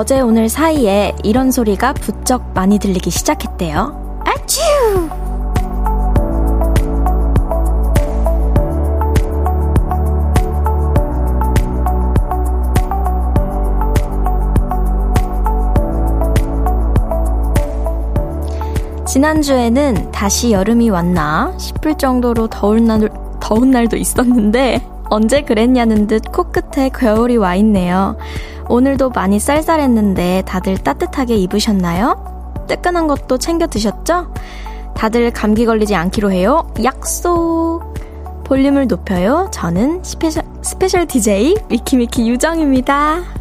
어제 오늘 사이에 이런 소리가 부쩍 많이 들리기 시작했대요. 아츄! 지난주에는 다시 여름이 왔나 싶을 정도로 더운 날, 더운 날도 있었는데 언제 그랬냐는 듯 코끝에 겨울이 와 있네요. 오늘도 많이 쌀쌀했는데 다들 따뜻하게 입으셨나요? 뜨끈한 것도 챙겨 드셨죠? 다들 감기 걸리지 않기로 해요. 약속! 볼륨을 높여요. 저는 스페셜, 스페셜 DJ 위키미키 유정입니다.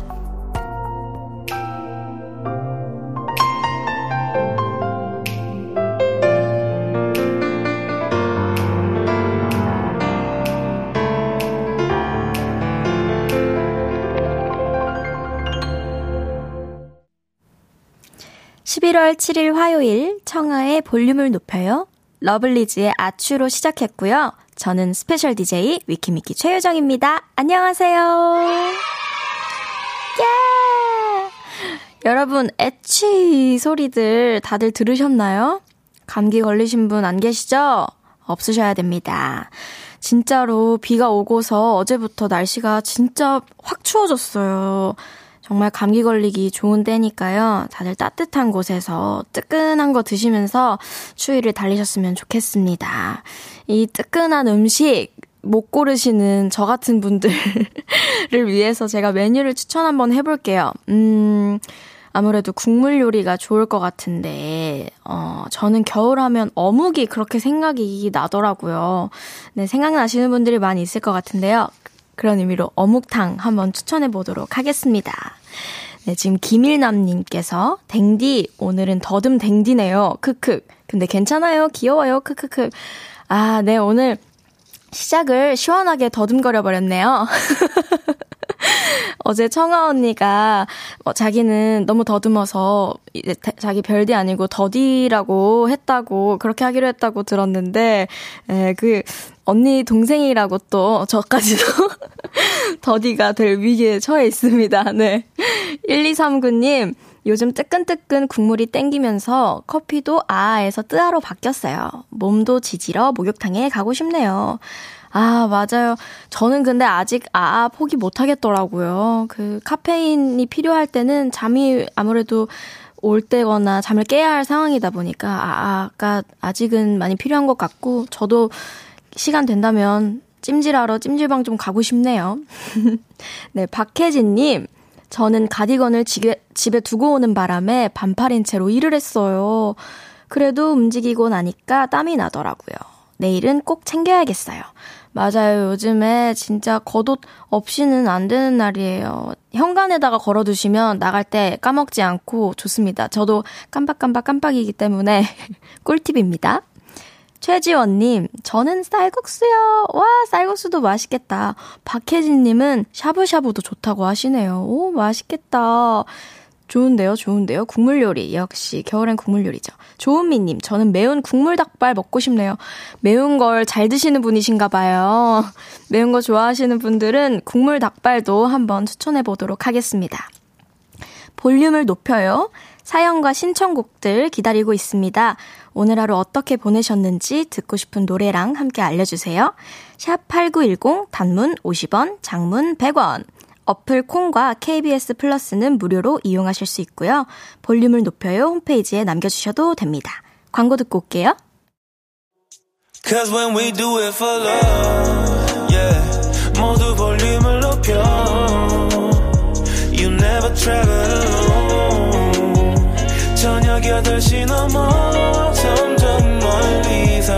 11월 7일 화요일 청하의 볼륨을 높여요. 러블리즈의 아추로 시작했고요. 저는 스페셜 DJ 위키미키 최유정입니다. 안녕하세요. 예! 여러분, 애취 소리들 다들 들으셨나요? 감기 걸리신 분 안 계시죠? 없으셔야 됩니다. 진짜로 비가 오고서 어제부터 날씨가 진짜 확 추워졌어요. 정말 감기 걸리기 좋은 때니까요. 다들 따뜻한 곳에서 뜨끈한 거 드시면서 추위를 달리셨으면 좋겠습니다. 이 뜨끈한 음식 못 고르시는 저 같은 분들을 위해서 제가 메뉴를 추천 한번 해볼게요. 음, 아무래도 국물 요리가 좋을 것 같은데, 어, 저는 겨울 하면 어묵이 그렇게 생각이 나더라고요. 네, 생각나시는 분들이 많이 있을 것 같은데요. 그런 의미로 어묵탕 한번 추천해 보도록 하겠습니다. 네, 지금 김일남님께서 댕디 오늘은 더듬 댕디네요. 크크. 근데 괜찮아요. 귀여워요. 크크크. 아, 네 오늘 시작을 시원하게 더듬거려 버렸네요. 어제 청아 언니가 어, 자기는 너무 더듬어서 이제 자기 별디 아니고 더디라고 했다고 그렇게 하기로 했다고 들었는데 에, 그 언니 동생이라고 또 저까지도 더디가 될 위기에 처해 있습니다. 네. 1239님 요즘 뜨끈뜨끈 국물이 땡기면서 커피도 아에서 뜨아로 바뀌었어요. 몸도 지지러 목욕탕에 가고 싶네요. 아, 맞아요. 저는 근데 아직 아 포기 못 하겠더라고요. 그 카페인이 필요할 때는 잠이 아무래도 올 때거나 잠을 깨야 할 상황이다 보니까 아아가 아직은 많이 필요한 것 같고 저도 시간 된다면 찜질하러 찜질방 좀 가고 싶네요. 네, 박혜진님. 저는 가디건을 집에, 집에 두고 오는 바람에 반팔인 채로 일을 했어요. 그래도 움직이고 나니까 땀이 나더라고요. 내일은 꼭 챙겨야겠어요. 맞아요. 요즘에 진짜 겉옷 없이는 안 되는 날이에요. 현관에다가 걸어두시면 나갈 때 까먹지 않고 좋습니다. 저도 깜빡깜빡 깜빡이기 때문에 꿀팁입니다. 최지원님, 저는 쌀국수요. 와, 쌀국수도 맛있겠다. 박혜진님은 샤브샤브도 좋다고 하시네요. 오, 맛있겠다. 좋은데요, 좋은데요. 국물 요리. 역시 겨울엔 국물 요리죠. 조은미님, 저는 매운 국물 닭발 먹고 싶네요. 매운 걸 잘 드시는 분이신가 봐요. 매운 거 좋아하시는 분들은 국물 닭발도 한번 추천해 보도록 하겠습니다. 볼륨을 높여요. 사연과 신청곡들 기다리고 있습니다. 오늘 하루 어떻게 보내셨는지 듣고 싶은 노래랑 함께 알려주세요. 샵 8910 단문 50원, 장문 100원. 어플 콩과 KBS 플러스는 무료로 이용하실 수 있고요. 볼륨을 높여요 홈페이지에 남겨주셔도 됩니다. 광고 듣고 올게요. Cause when we do it for love, yeah. 모두 볼륨을 높여. You never travel alone. 저녁 8시 넘어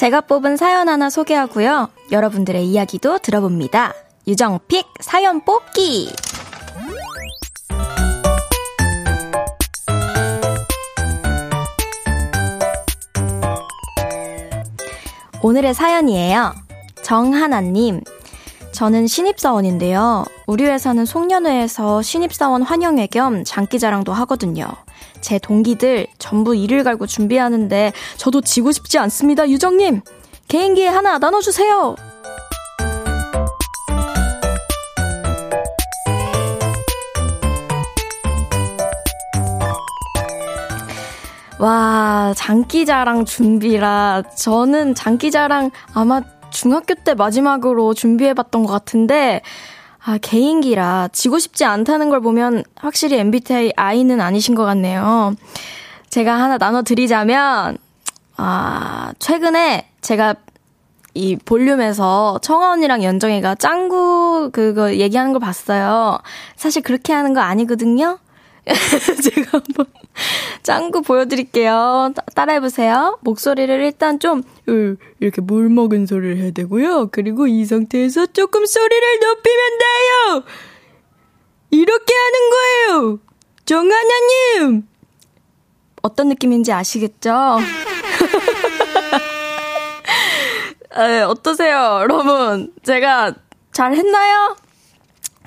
제가 뽑은 사연 하나 소개하고요. 여러분들의 이야기도 들어봅니다. 유정픽 사연 뽑기! 오늘의 사연이에요. 정하나님. 저는 신입사원인데요. 우리 회사는 송년회에서 신입사원 환영회 겸 장기자랑도 하거든요. 제 동기들 전부 이를 갈고 준비하는데 저도 지고 싶지 않습니다, 유정님! 개인기에 하나 나눠주세요! 와, 장기자랑 준비라. 저는 장기자랑 아마 중학교 때 마지막으로 준비해봤던 것 같은데, 아, 개인기라 지고 싶지 않다는 걸 보면 확실히 MBTI I는 아니신 것 같네요. 제가 하나 나눠드리자면, 아, 최근에 제가 이 볼륨에서 청아 언니랑 연정이가 짱구 그거 얘기하는 걸 봤어요. 사실 그렇게 하는 거 아니거든요? 제가 한번 짱구 보여드릴게요. 따, 라해보세요 목소리를 일단 좀, 이렇게 물 먹은 소리를 해야 되고요. 그리고 이 상태에서 조금 소리를 높이면 돼요! 이렇게 하는 거예요! 정하나님! 어떤 느낌인지 아시겠죠? 에, 어떠세요, 여러분? 제가 잘 했나요?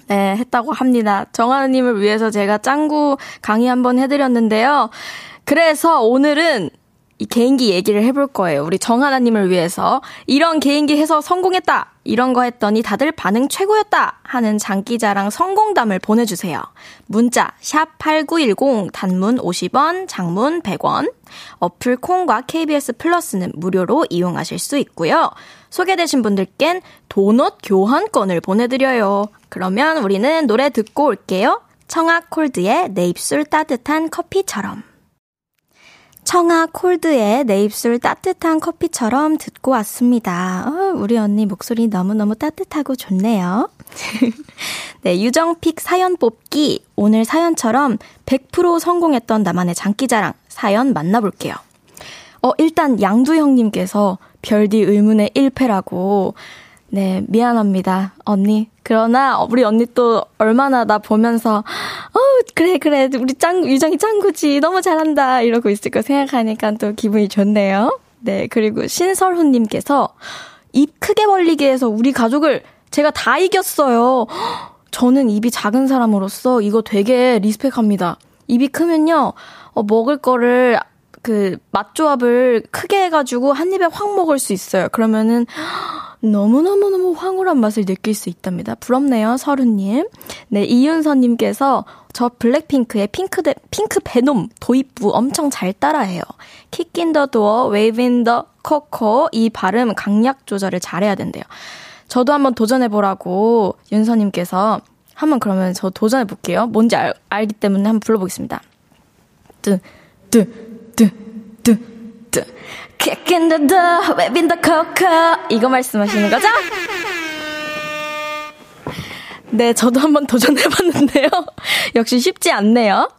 네, 했다고 합니다. 정하느님을 위해서 제가 짱구 강의 한번 해드렸는데요. 그래서 오늘은 이 개인기 얘기를 해볼 거예요. 우리 정하나님을 위해서. 이런 개인기 해서 성공했다! 이런 거 했더니 다들 반응 최고였다! 하는 장기자랑 성공담을 보내주세요. 문자, 샵 8910, 단문 50원, 장문 100원. 어플 콩과 KBS 플러스는 무료로 이용하실 수 있고요. 소개되신 분들께는 도넛 교환권을 보내드려요. 그러면 우리는 노래 듣고 올게요. 청아 콜드의 내 입술 따뜻한 커피처럼. 청아 콜드의 내 입술 따뜻한 커피처럼 듣고 왔습니다. 어, 우리 언니 목소리 너무너무 따뜻하고 좋네요. 네, 유정픽 사연 뽑기. 오늘 사연처럼 100% 성공했던 나만의 장기자랑 사연 만나볼게요. 어, 일단 양두형님께서 별디 의문의 1패라고 네, 미안합니다. 언니. 그러나 우리 언니 또 얼마나 나 보면서 어, 그래 그래. 우리 짱 유정이 짱구지. 너무 잘한다. 이러고 있을 거 생각하니까 또 기분이 좋네요. 네, 그리고 신설훈 님께서 입 크게 벌리게 해서 우리 가족을 제가 다 이겼어요. 저는 입이 작은 사람으로서 이거 되게 리스펙합니다. 입이 크면요. 어, 먹을 거를 그 맛조합을 크게 해가지고 한 입에 확 먹을 수 있어요. 그러면은 너무너무너무 황홀한 맛을 느낄 수 있답니다. 부럽네요, 서른님. 네, 이윤서님께서 저 블랙핑크의 핑크, 데, 핑크 베놈 도입부 엄청 잘 따라해요. Kick in the door, waving the coco 이 발음 강약 조절을 잘해야 된대요. 저도 한번 도전해보라고 윤서님께서 한번 그러면 저 도전해볼게요. 뭔지 알, 알기 때문에 한번 불러보겠습니다. 뜨, 뜨, 뜨, 뜨, 뜨. Kick in the door, waving the coco. 이거 말씀하시는 거죠? 네, 저도 한번 도전해봤는데요. 역시 쉽지 않네요.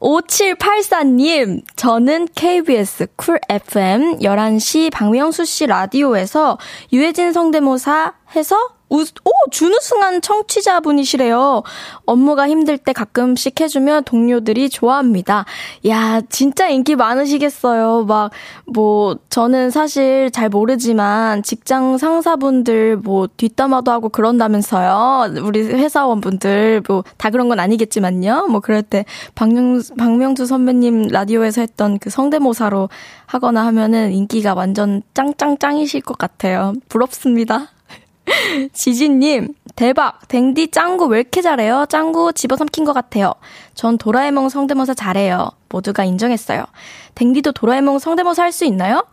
5784님, 저는 KBS 쿨 FM 11시 박명수 씨 라디오에서 유해진 성대모사 해서 우, 오, 준우승한 청취자분이시래요. 업무가 힘들 때 가끔씩 해주면 동료들이 좋아합니다. 야, 진짜 인기 많으시겠어요. 막, 뭐, 저는 사실 잘 모르지만 직장 상사분들 뭐 뒷담화도 하고 그런다면서요. 우리 회사원분들 뭐 다 그런 건 아니겠지만요. 뭐 그럴 때 박명수, 박명수 선배님 라디오에서 했던 그 성대모사로 하거나 하면은 인기가 완전 짱짱짱이실 것 같아요. 부럽습니다. 지진님, 대박! 댕디 짱구 왜 이렇게 잘해요? 짱구 집어삼킨 것 같아요. 전 도라에몽 성대모사 잘해요. 모두가 인정했어요. 댕디도 도라에몽 성대모사 할 수 있나요?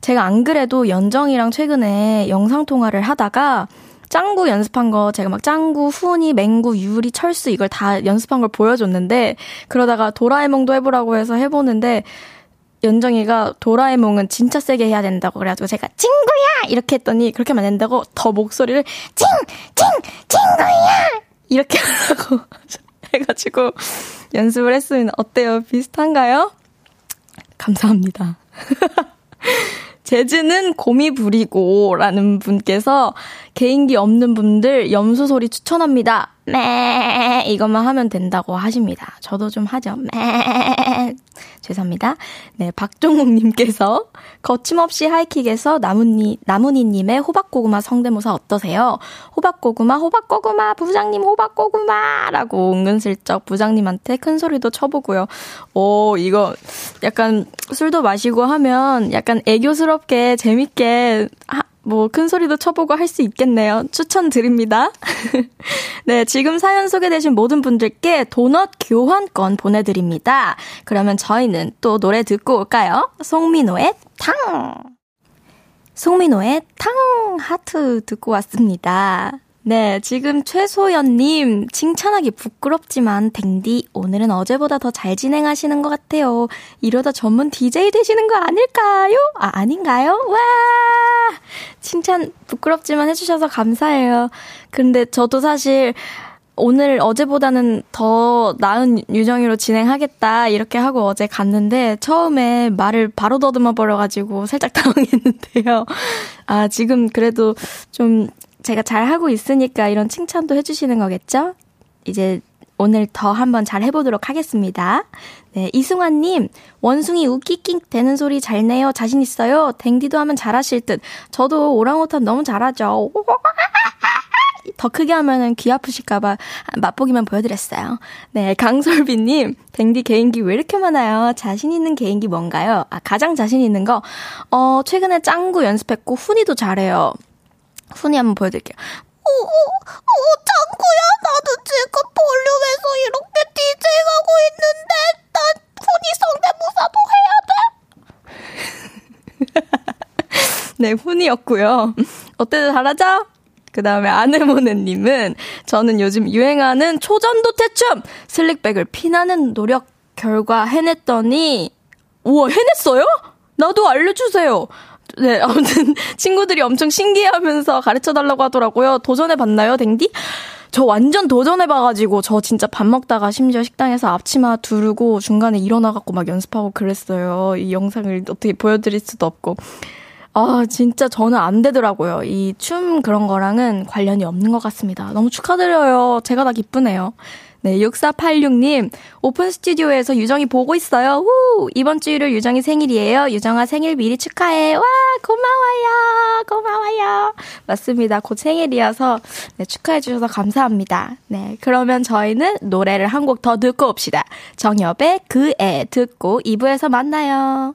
제가 안 그래도 연정이랑 최근에 영상통화를 하다가 짱구 연습한 거 제가 막 짱구, 후니, 맹구, 유리, 철수 이걸 다 연습한 걸 보여줬는데 그러다가 도라에몽도 해보라고 해서 해보는데 연정이가 도라에몽은 진짜 세게 해야 된다고 그래가지고 제가 친구야 이렇게 했더니 그렇게 하면 안 된다고 더 목소리를 찡! 찡! 친구야! 이렇게 하라고 해가지고 연습을 했으면 어때요? 비슷한가요? 감사합니다. 재즈는 곰이 부리고 라는 분께서 개인기 없는 분들 염소 소리 추천합니다. 매 이것만 하면 된다고 하십니다. 저도 좀 하죠. 매 죄송합니다. 네, 박종욱님께서 거침없이 하이킥에서 나문니 나문니님의 호박고구마 성대모사 어떠세요? 호박고구마 호박고구마 부장님 호박고구마라고 은근슬쩍 부장님한테 큰 소리도 쳐보고요. 오 이거 약간 술도 마시고 하면 약간 애교스럽게 재밌게 하, 뭐 큰 소리도 쳐보고 할 수 있겠네요. 추천드립니다. 네, 지금 사연 소개되신 모든 분들께 도넛 교환권 보내드립니다. 그러면 저희는 또 노래 듣고 올까요? 송민호의 탕! 송민호의 탕! 하트 듣고 왔습니다. 네, 지금 최소연님, 칭찬하기 부끄럽지만, 댕디, 오늘은 어제보다 더 잘 진행하시는 것 같아요. 이러다 전문 DJ 되시는 거 아닐까요? 아, 아닌가요? 와! 칭찬 부끄럽지만 해주셔서 감사해요. 근데 저도 사실, 오늘 어제보다는 더 나은 유정이로 진행하겠다 이렇게 하고 어제 갔는데 처음에 말을 바로 더듬어 버려가지고 살짝 당황했는데요. 아 지금 그래도 좀 제가 잘하고 있으니까 이런 칭찬도 해주시는 거겠죠? 이제 오늘 더 한번 잘 해보도록 하겠습니다. 네, 이승환님, 원숭이 우끼낑 되는 소리 잘 내요. 자신 있어요. 댕디도 하면 잘하실 듯. 저도 오랑우탄 너무 잘하죠. 더 크게 하면은 귀 아프실까봐 맛보기만 보여드렸어요. 네, 강솔비님, 댕디 개인기 왜 이렇게 많아요? 자신 있는 개인기 뭔가요? 아, 가장 자신 있는 거, 어, 최근에 짱구 연습했고, 훈이도 잘해요. 훈이 한번 보여드릴게요. 오, 오, 오, 짱구야, 나도 지금 볼륨에서 이렇게 디제이 하고 있는데, 난 훈이 성대모사도 해야 돼? 네, 훈이었고요. 어때도 잘하죠? 그 다음에 아내모네님은 저는 요즘 유행하는 초전도 태춤 슬릭백을 피나는 노력 결과 해냈더니 우와 해냈어요? 나도 알려주세요. 네, 아무튼 친구들이 엄청 신기해하면서 가르쳐 달라고 하더라고요. 도전해 봤나요, 댕디? 저 완전 도전해봐가지고 저 진짜 밥 먹다가 심지어 식당에서 앞치마 두르고 중간에 일어나갖고 막 연습하고 그랬어요. 이 영상을 어떻게 보여드릴 수도 없고. 아, 진짜 저는 안 되더라고요. 이 춤 그런 거랑은 관련이 없는 것 같습니다. 너무 축하드려요. 제가 다 기쁘네요. 네, 6486님, 오픈 스튜디오에서 유정이 보고 있어요. 후! 이번 주일을 유정이 생일이에요. 유정아 생일 미리 축하해. 와, 고마워요. 고마워요. 맞습니다. 곧 생일이어서 네, 축하해주셔서 감사합니다. 네, 그러면 저희는 노래를 한 곡 더 듣고 옵시다. 정엽의 그 애 듣고 2부에서 만나요.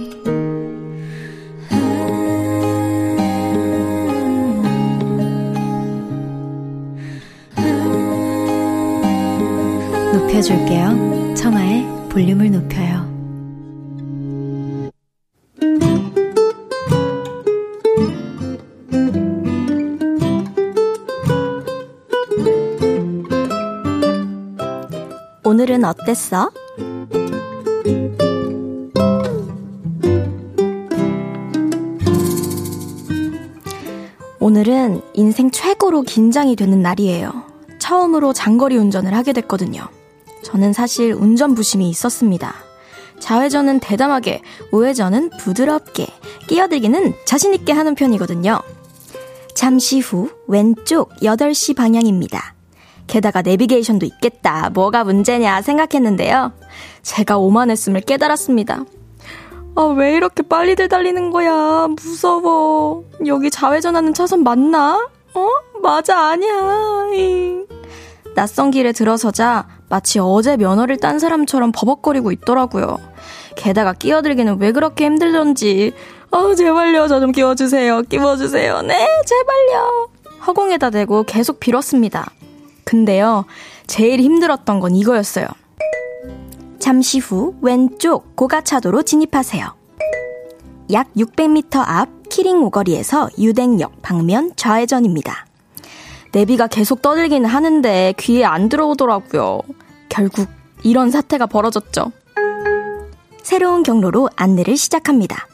높여줄게요. 청하의 볼륨을 높여요. 오늘은 어땠어? 오늘은 인생 최고로 긴장이 되는 날이에요. 처음으로 장거리 운전을 하게 됐거든요. 저는 사실 운전 부심이 있었습니다. 좌회전은 대담하게, 우회전은 부드럽게, 끼어들기는 자신있게 하는 편이거든요. 잠시 후 왼쪽 8시 방향입니다. 게다가 내비게이션도 있겠다. 뭐가 문제냐 생각했는데요. 제가 오만했음을 깨달았습니다. 아, 왜 이렇게 빨리들 달리는 거야? 무서워. 여기 좌회전하는 차선 맞나? 어? 맞아, 아니야. 낯선 길에 들어서자 마치 어제 면허를 딴 사람처럼 버벅거리고 있더라고요. 게다가 끼어들기는 왜 그렇게 힘들던지. 어, 제발요. 저 좀 끼워주세요. 끼워주세요. 네, 제발요. 허공에다 대고 계속 빌었습니다. 근데요, 제일 힘들었던 건 이거였어요. 잠시 후 왼쪽 고가차도로 진입하세요. 약 600m 앞 키링 오거리에서 유댕역 방면 좌회전입니다. 내비가 계속 떠들기는 하는데 귀에 안 들어오더라고요. 결국 이런 사태가 벌어졌죠. 새로운 경로로 안내를 시작합니다.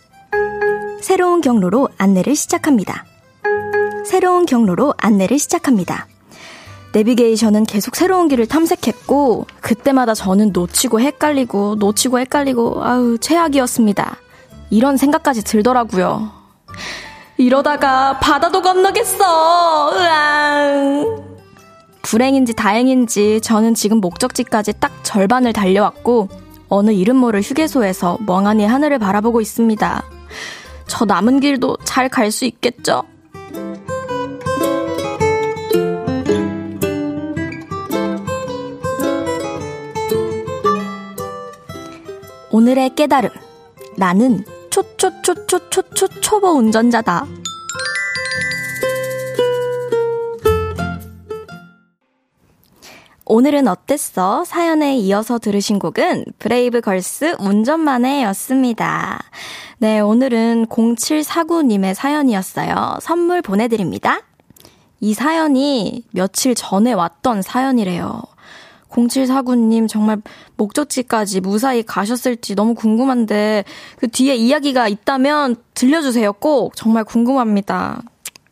새로운 경로로 안내를 시작합니다. 새로운 경로로 안내를 시작합니다. 내비게이션은 계속 새로운 길을 탐색했고, 그때마다 저는 놓치고 헷갈리고, 놓치고 헷갈리고, 아우, 최악이었습니다. 이런 생각까지 들더라고요. 이러다가 바다도 건너겠어! 으앙! 불행인지 다행인지 저는 지금 목적지까지 딱 절반을 달려왔고, 어느 이름 모를 휴게소에서 멍하니 하늘을 바라보고 있습니다. 저 남은 길도 잘 갈 수 있겠죠? 오늘의 깨달음. 나는 초초초초초초 초보 운전자다. 오늘은 어땠어? 사연에 이어서 들으신 곡은 브레이브 걸스 운전만해 였습니다. 네, 오늘은 0749님의 사연이었어요. 선물 보내드립니다. 이 사연이 며칠 전에 왔던 사연이래요. 0749님 정말 목적지까지 무사히 가셨을지 너무 궁금한데 그 뒤에 이야기가 있다면 들려주세요. 꼭 정말 궁금합니다.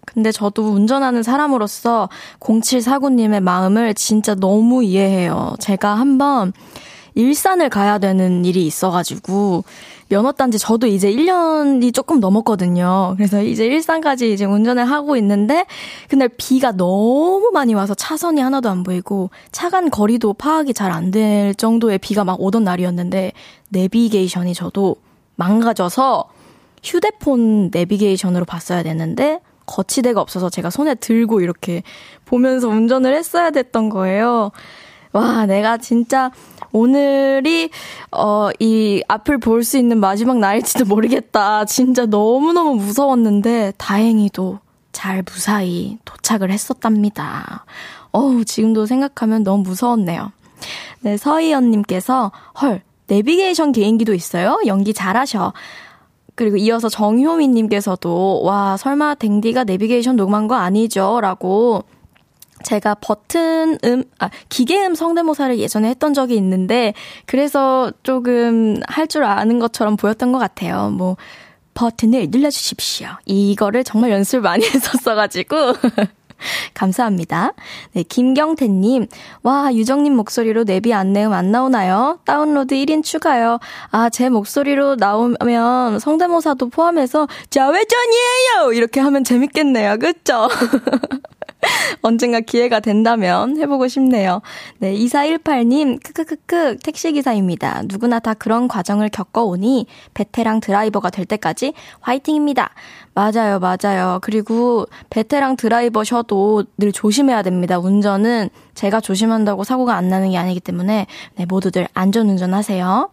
근데 저도 운전하는 사람으로서 0749님의 마음을 진짜 너무 이해해요. 제가 한번 일산을 가야 되는 일이 있어가지고 면허 딴지 저도 이제 1년이 조금 넘었거든요. 그래서 이제 일산까지 이제 운전을 하고 있는데 그날 비가 너무 많이 와서 차선이 하나도 안 보이고 차간 거리도 파악이 잘 안 될 정도의 비가 막 오던 날이었는데 내비게이션이 저도 망가져서 휴대폰 내비게이션으로 봤어야 되는데 거치대가 없어서 제가 손에 들고 이렇게 보면서 운전을 했어야 됐던 거예요. 와, 내가 진짜 오늘이 어 이 앞을 볼 수 있는 마지막 날일지도 모르겠다. 진짜 너무너무 무서웠는데 다행히도 잘 무사히 도착을 했었답니다. 어우, 지금도 생각하면 너무 무서웠네요. 네, 서희연 님께서, 헐, 내비게이션 개인기도 있어요? 연기 잘하셔. 그리고 이어서 정효민 님께서도, 와, 설마 댕디가 내비게이션 녹음한 거 아니죠? 라고 제가 버튼 음, 아, 기계음 성대모사를 예전에 했던 적이 있는데, 그래서 조금 할 줄 아는 것처럼 보였던 것 같아요. 뭐, 버튼을 눌러주십시오. 이거를 정말 연습을 많이 했었어가지고. 감사합니다. 네, 김경태님. 와, 유정님 목소리로 내비 안내음 안 나오나요? 다운로드 1인 추가요. 아, 제 목소리로 나오면 성대모사도 포함해서 자회전이에요! 이렇게 하면 재밌겠네요. 그쵸? 언젠가 기회가 된다면 해보고 싶네요. 네, 2418님, 크크크크, 택시기사입니다. 누구나 다 그런 과정을 겪어오니, 베테랑 드라이버가 될 때까지 화이팅입니다. 맞아요, 맞아요. 그리고 베테랑 드라이버셔도 늘 조심해야 됩니다. 운전은 제가 조심한다고 사고가 안 나는 게 아니기 때문에, 네, 모두들 안전운전 하세요.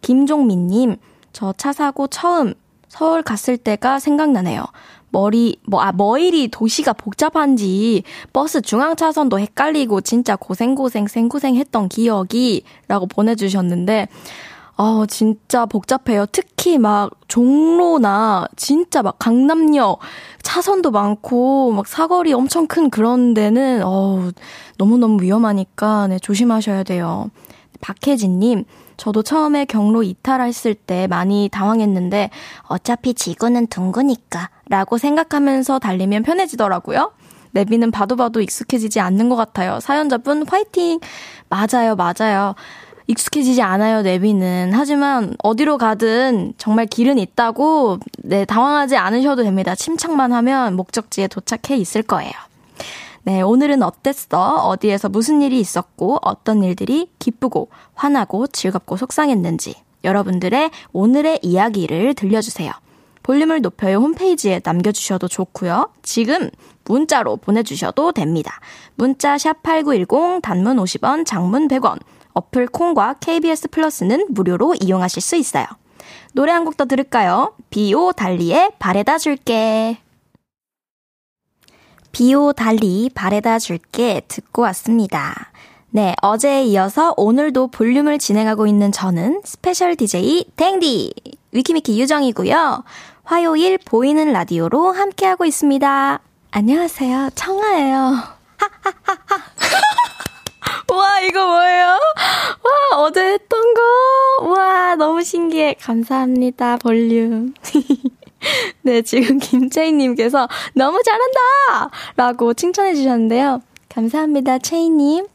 김종민님, 저 차 사고 처음 서울 갔을 때가 생각나네요. 머리, 뭐, 아, 머일이 도시가 복잡한지 버스 중앙 차선도 헷갈리고 진짜 고생 고생 생고생 했던 기억이 라고 보내주셨는데, 어, 진짜 복잡해요. 특히 막 종로나 진짜 막 강남역 차선도 많고 막 사거리 엄청 큰 그런 데는 어 너무 너무 위험하니까 네, 조심하셔야 돼요. 박혜진님, 저도 처음에 경로 이탈했을 때 많이 당황했는데 어차피 지구는 둥그니까 라고 생각하면서 달리면 편해지더라고요. 내비는 봐도 봐도 익숙해지지 않는 것 같아요. 사연자분 화이팅! 맞아요, 맞아요. 익숙해지지 않아요, 내비는. 하지만 어디로 가든 정말 길은 있다고, 네, 당황하지 않으셔도 됩니다. 침착만 하면 목적지에 도착해 있을 거예요. 네, 오늘은 어땠어? 어디에서 무슨 일이 있었고, 어떤 일들이 기쁘고, 화나고, 즐겁고, 속상했는지, 여러분들의 오늘의 이야기를 들려주세요. 볼륨을 높여요 홈페이지에 남겨주셔도 좋고요. 지금 문자로 보내주셔도 됩니다. 문자 샵 8910 단문 50원, 장문 100원. 어플 콩과 KBS 플러스는 무료로 이용하실 수 있어요. 노래 한 곡 더 들을까요? 비오 달리의 바래다 줄게. 비오 달리 바래다 줄게 듣고 왔습니다. 네, 어제에 이어서 오늘도 볼륨을 진행하고 있는 저는 스페셜 DJ 탱디 위키미키 유정이고요. 화요일 보이는 라디오로 함께하고 있습니다. 안녕하세요. 청아예요. 하하하하. 와, 이거 뭐예요? 와, 어제 했던 거. 와, 너무 신기해. 감사합니다, 볼륨. 네, 지금 김채희님께서 너무 잘한다! 라고 칭찬해 주셨는데요. 감사합니다, 채희님.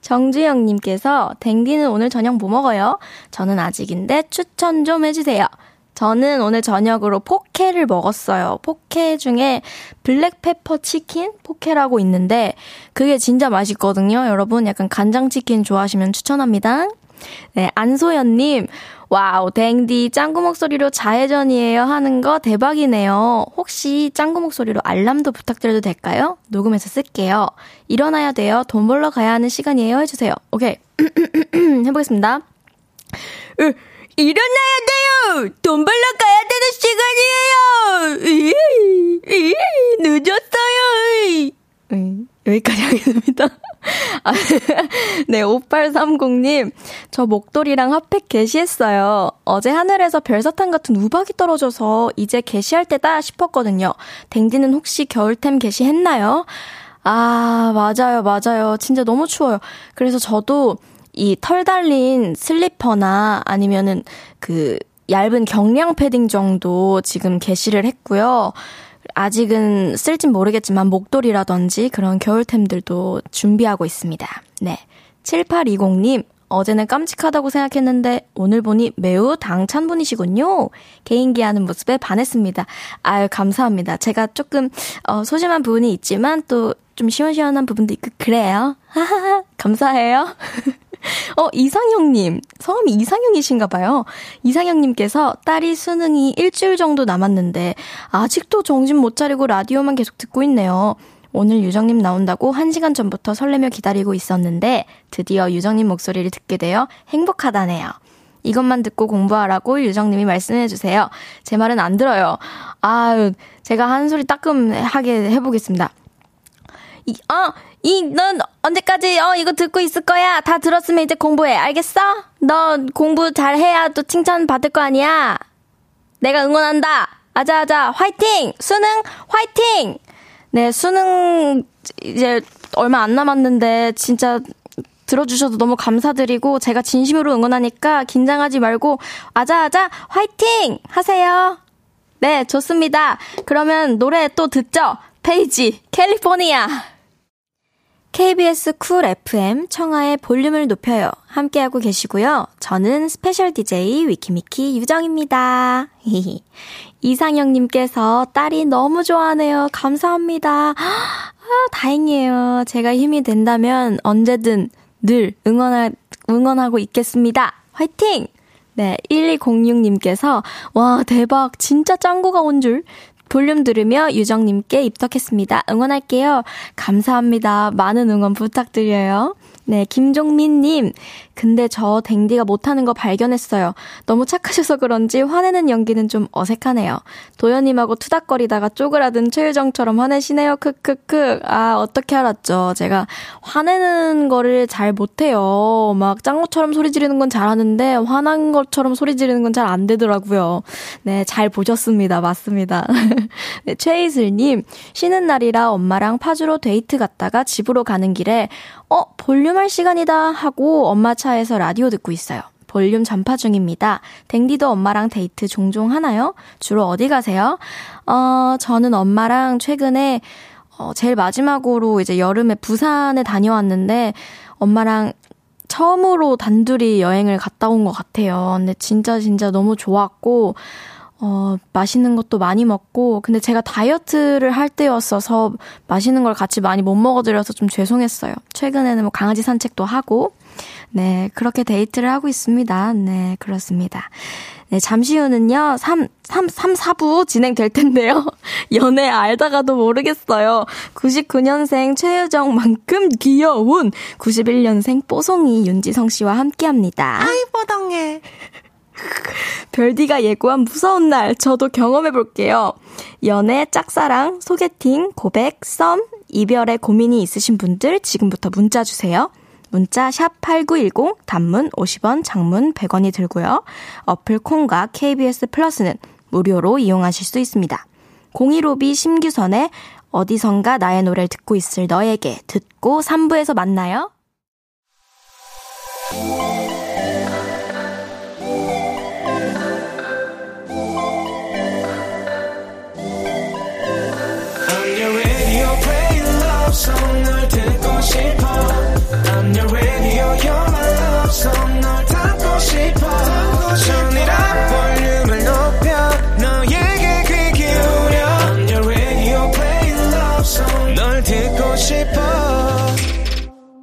정주영님께서 댕디는 오늘 저녁 뭐 먹어요? 저는 아직인데 추천 좀 해주세요. 저는 오늘 저녁으로 포케를 먹었어요. 포케 중에 black pepper 치킨 포케라고 있는데 그게 진짜 맛있거든요. 여러분 약간 간장 치킨 좋아하시면 추천합니다. 네, 안소연님. wow, 댕디 짱구 목소리로 자해전이에요 하는 거 대박이네요. 혹시 짱구 목소리로 알람도 부탁드려도 될까요? 녹음해서 쓸게요. 일어나야 돼요. 돈 벌러 가야 하는 시간이에요. 해주세요. 오케이. 해보겠습니다. 으, 일어나야 돼요! 돈 벌러 가야 되는 시간이에요! 늦었어요! 음, 여기까지 하겠습니다. 아, 네, 5830님. 저 목도리랑 핫팩 게시했어요. 어제 하늘에서 별사탕 같은 우박이 떨어져서 이제 게시할 때다 싶었거든요. 댕디는 혹시 겨울템 게시했나요? 아, 맞아요, 맞아요. 진짜 너무 추워요. 그래서 저도 이 털 달린 슬리퍼나 아니면은 그 얇은 경량 패딩 정도 지금 게시를 했고요. 아직은 쓸진 모르겠지만 목도리라든지 그런 겨울템들도 준비하고 있습니다. 네. 7820님, 어제는 깜찍하다고 생각했는데 오늘 보니 매우 당찬 분이시군요. 개인기 하는 모습에 반했습니다. 아유, 감사합니다. 제가 조금, 어, 소심한 부분이 있지만 또 좀 시원시원한 부분도 있고, 그래요. 감사해요. 어, 이상형님. 성함이 이상형이신가 봐요. 이상형님께서 딸이 수능이 일주일 정도 남았는데, 아직도 정신 못 차리고 라디오만 계속 듣고 있네요. 오늘 유정님 나온다고 1시간 전부터 설레며 기다리고 있었는데, 드디어 유정님 목소리를 듣게 되어 행복하다네요. 이것만 듣고 공부하라고 유정님이 말씀해주세요. 제 말은 안 들어요. 아유, 제가 한 소리 따끔하게 해보겠습니다. 이, 어, 이, 넌 언제까지, 어, 이거 듣고 있을 거야? 다 들었으면 이제 공부해. 알겠어? 너 공부 잘 해야 또 칭찬 받을 거 아니야? 내가 응원한다! 아자아자, 화이팅! 수능, 화이팅! 네, 수능, 이제 얼마 안 남았는데, 진짜, 들어주셔서 너무 감사드리고, 제가 진심으로 응원하니까 긴장하지 말고, 아자아자, 화이팅! 하세요! 네, 좋습니다. 그러면 노래 또 듣죠? 페이지, 캘리포니아! KBS 쿨 FM 청하의 볼륨을 높여요. 함께하고 계시고요. 저는 special DJ 위키미키 유정입니다. 이상형님께서 딸이 너무 좋아하네요. 감사합니다. 아, 다행이에요. 제가 힘이 된다면 언제든 늘 응원하, 응원하고 있겠습니다. 화이팅! 네, 1206님께서, 와, 대박. 진짜 짱구가 온 줄. 볼륨 들으며 유정님께 입덕했습니다. 응원할게요. 감사합니다. 많은 응원 부탁드려요. 네, 김종민님. 근데 저 댕디가 못하는 거 발견했어요. 너무 착하셔서 그런지 화내는 연기는 좀 어색하네요. 도현님하고 투닥거리다가 쪼그라든 최유정처럼 화내시네요. 크크크. 아, 어떻게 알았죠? 제가 화내는 거를 잘 못해요. 막 짱구처럼 소리 지르는 건 잘하는데 화난 것처럼 소리 지르는 건 잘 안 되더라고요. 네, 잘 보셨습니다. 맞습니다. 네, 최이슬님. 쉬는 날이라 엄마랑 파주로 데이트 갔다가 집으로 가는 길에 어, 볼륨 할 시간이다 하고 엄마 차에서 라디오 듣고 있어요. 볼륨 전파 중입니다. 댕디도 엄마랑 데이트 종종 하나요? 주로 어디 가세요? 어, 저는 엄마랑 최근에 어, 제일 마지막으로 이제 여름에 부산에 다녀왔는데 엄마랑 처음으로 단둘이 여행을 갔다 온 것 같아요. 근데 진짜 진짜 너무 좋았고 어, 맛있는 것도 많이 먹고, 근데 제가 다이어트를 할 때였어서 맛있는 걸 같이 많이 못 먹어드려서 좀 죄송했어요. 최근에는 뭐 강아지 산책도 하고, 네, 그렇게 데이트를 하고 있습니다. 네, 그렇습니다. 네, 잠시 후는요, 3, 3, 3, 4부 진행될 텐데요. 연애 알다가도 모르겠어요. 99년생 최유정만큼 귀여운 91년생 뽀송이 윤지성 씨와 함께 합니다. 아이, 뽀덩해. 별디가 예고한 무서운 날 저도 경험해 볼게요. 연애, 짝사랑, 소개팅, 고백, 썸, 이별에 고민이 있으신 분들 지금부터 문자 주세요. 문자 샵 8910 단문 50원, 장문 100원이 들고요. 어플 콩과 KBS 플러스는 무료로 이용하실 수 있습니다. 015B 심규선의 어디선가 나의 노래를 듣고 있을 너에게 듣고 3부에서 만나요. 계속 널 담고 싶어 전이라 볼륨을 높여 너에게 귀 기울여 On your radio play love song 널 듣고 싶어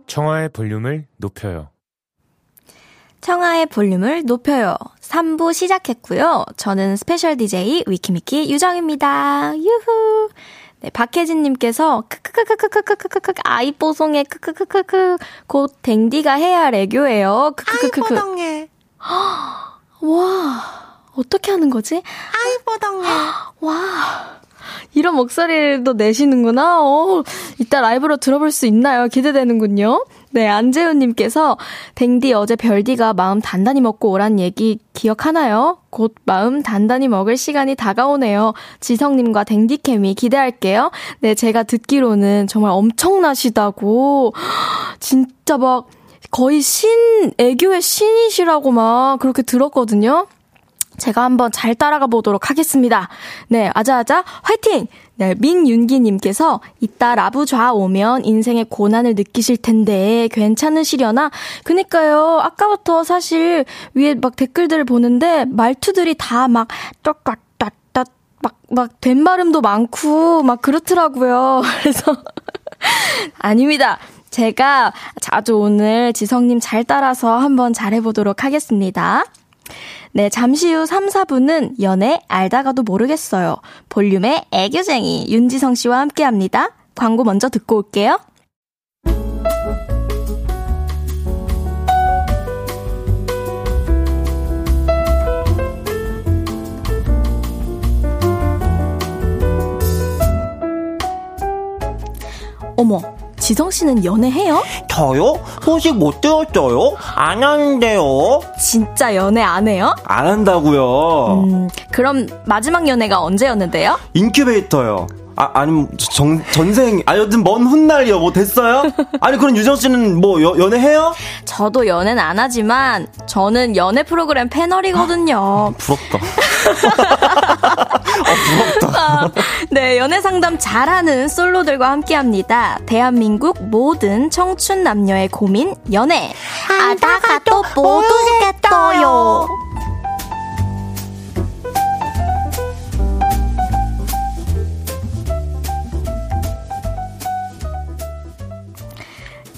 청하의 볼륨을 높여요. 청하의 볼륨을 높여요. 3부 시작했고요. 저는 special DJ 위키미키 유정입니다. 유후! 네, 박혜진님께서 크크크크크크크크크 아이뽀송에 크크크크크 곧 댕디가 해야 할 애교예요. 크크크크크. 아이뽀덩해. 와 어떻게 하는 거지? 아이뽀덩해. 와. 이런 목소리도 내시는구나. 어, 이따 라이브로 들어볼 수 있나요? 기대되는군요. 네, 안재훈님께서, 댕디 어제 별디가 마음 단단히 먹고 오란 얘기 기억하나요? 곧 마음 단단히 먹을 시간이 다가오네요. 지성님과 댕디 케미 기대할게요. 네, 제가 듣기로는 정말 엄청나시다고. 진짜 막, 거의 신, 애교의 신이시라고 막 그렇게 들었거든요. 제가 한번 잘 따라가 보도록 하겠습니다. 네, 아자아자, 화이팅! 네, 민윤기님께서 이따 라부 좌 오면 인생의 고난을 느끼실 텐데 괜찮으시려나? 그니까요, 아까부터 사실 위에 막 댓글들을 보는데 말투들이 다 막, 똑같다, 막, 막, 된 발음도 많고, 막 그렇더라고요. 그래서, 아닙니다. 제가 자주 오늘 지성님 잘 따라서 한번 잘해보도록 하겠습니다. 네, 잠시 후 3, 4분은 연애 알다가도 모르겠어요. 볼륨의 애교쟁이 윤지성 씨와 함께 합니다. 광고 먼저 듣고 올게요. 어머, 지성 씨는 연애해요? 저요? 소식 못 들었어요? 안 하는데요? 진짜 연애 안 해요? 안 한다고요. 음, 그럼 마지막 연애가 언제였는데요? 인큐베이터요. 아, 아니면 정, 전생, 아, 여튼 먼 훗날이요. 뭐 됐어요? 아니, 그럼 유정 씨는 뭐 여, 연애해요? 저도 연애는 안 하지만 저는 연애 프로그램 패널이거든요. 아, 부럽다. 아, 부럽다. 아, 네, 연애 상담 잘하는 솔로들과 함께 합니다. 대한민국 모든 청춘 남녀의 고민, 연애. 알다가 또 모르겠어요.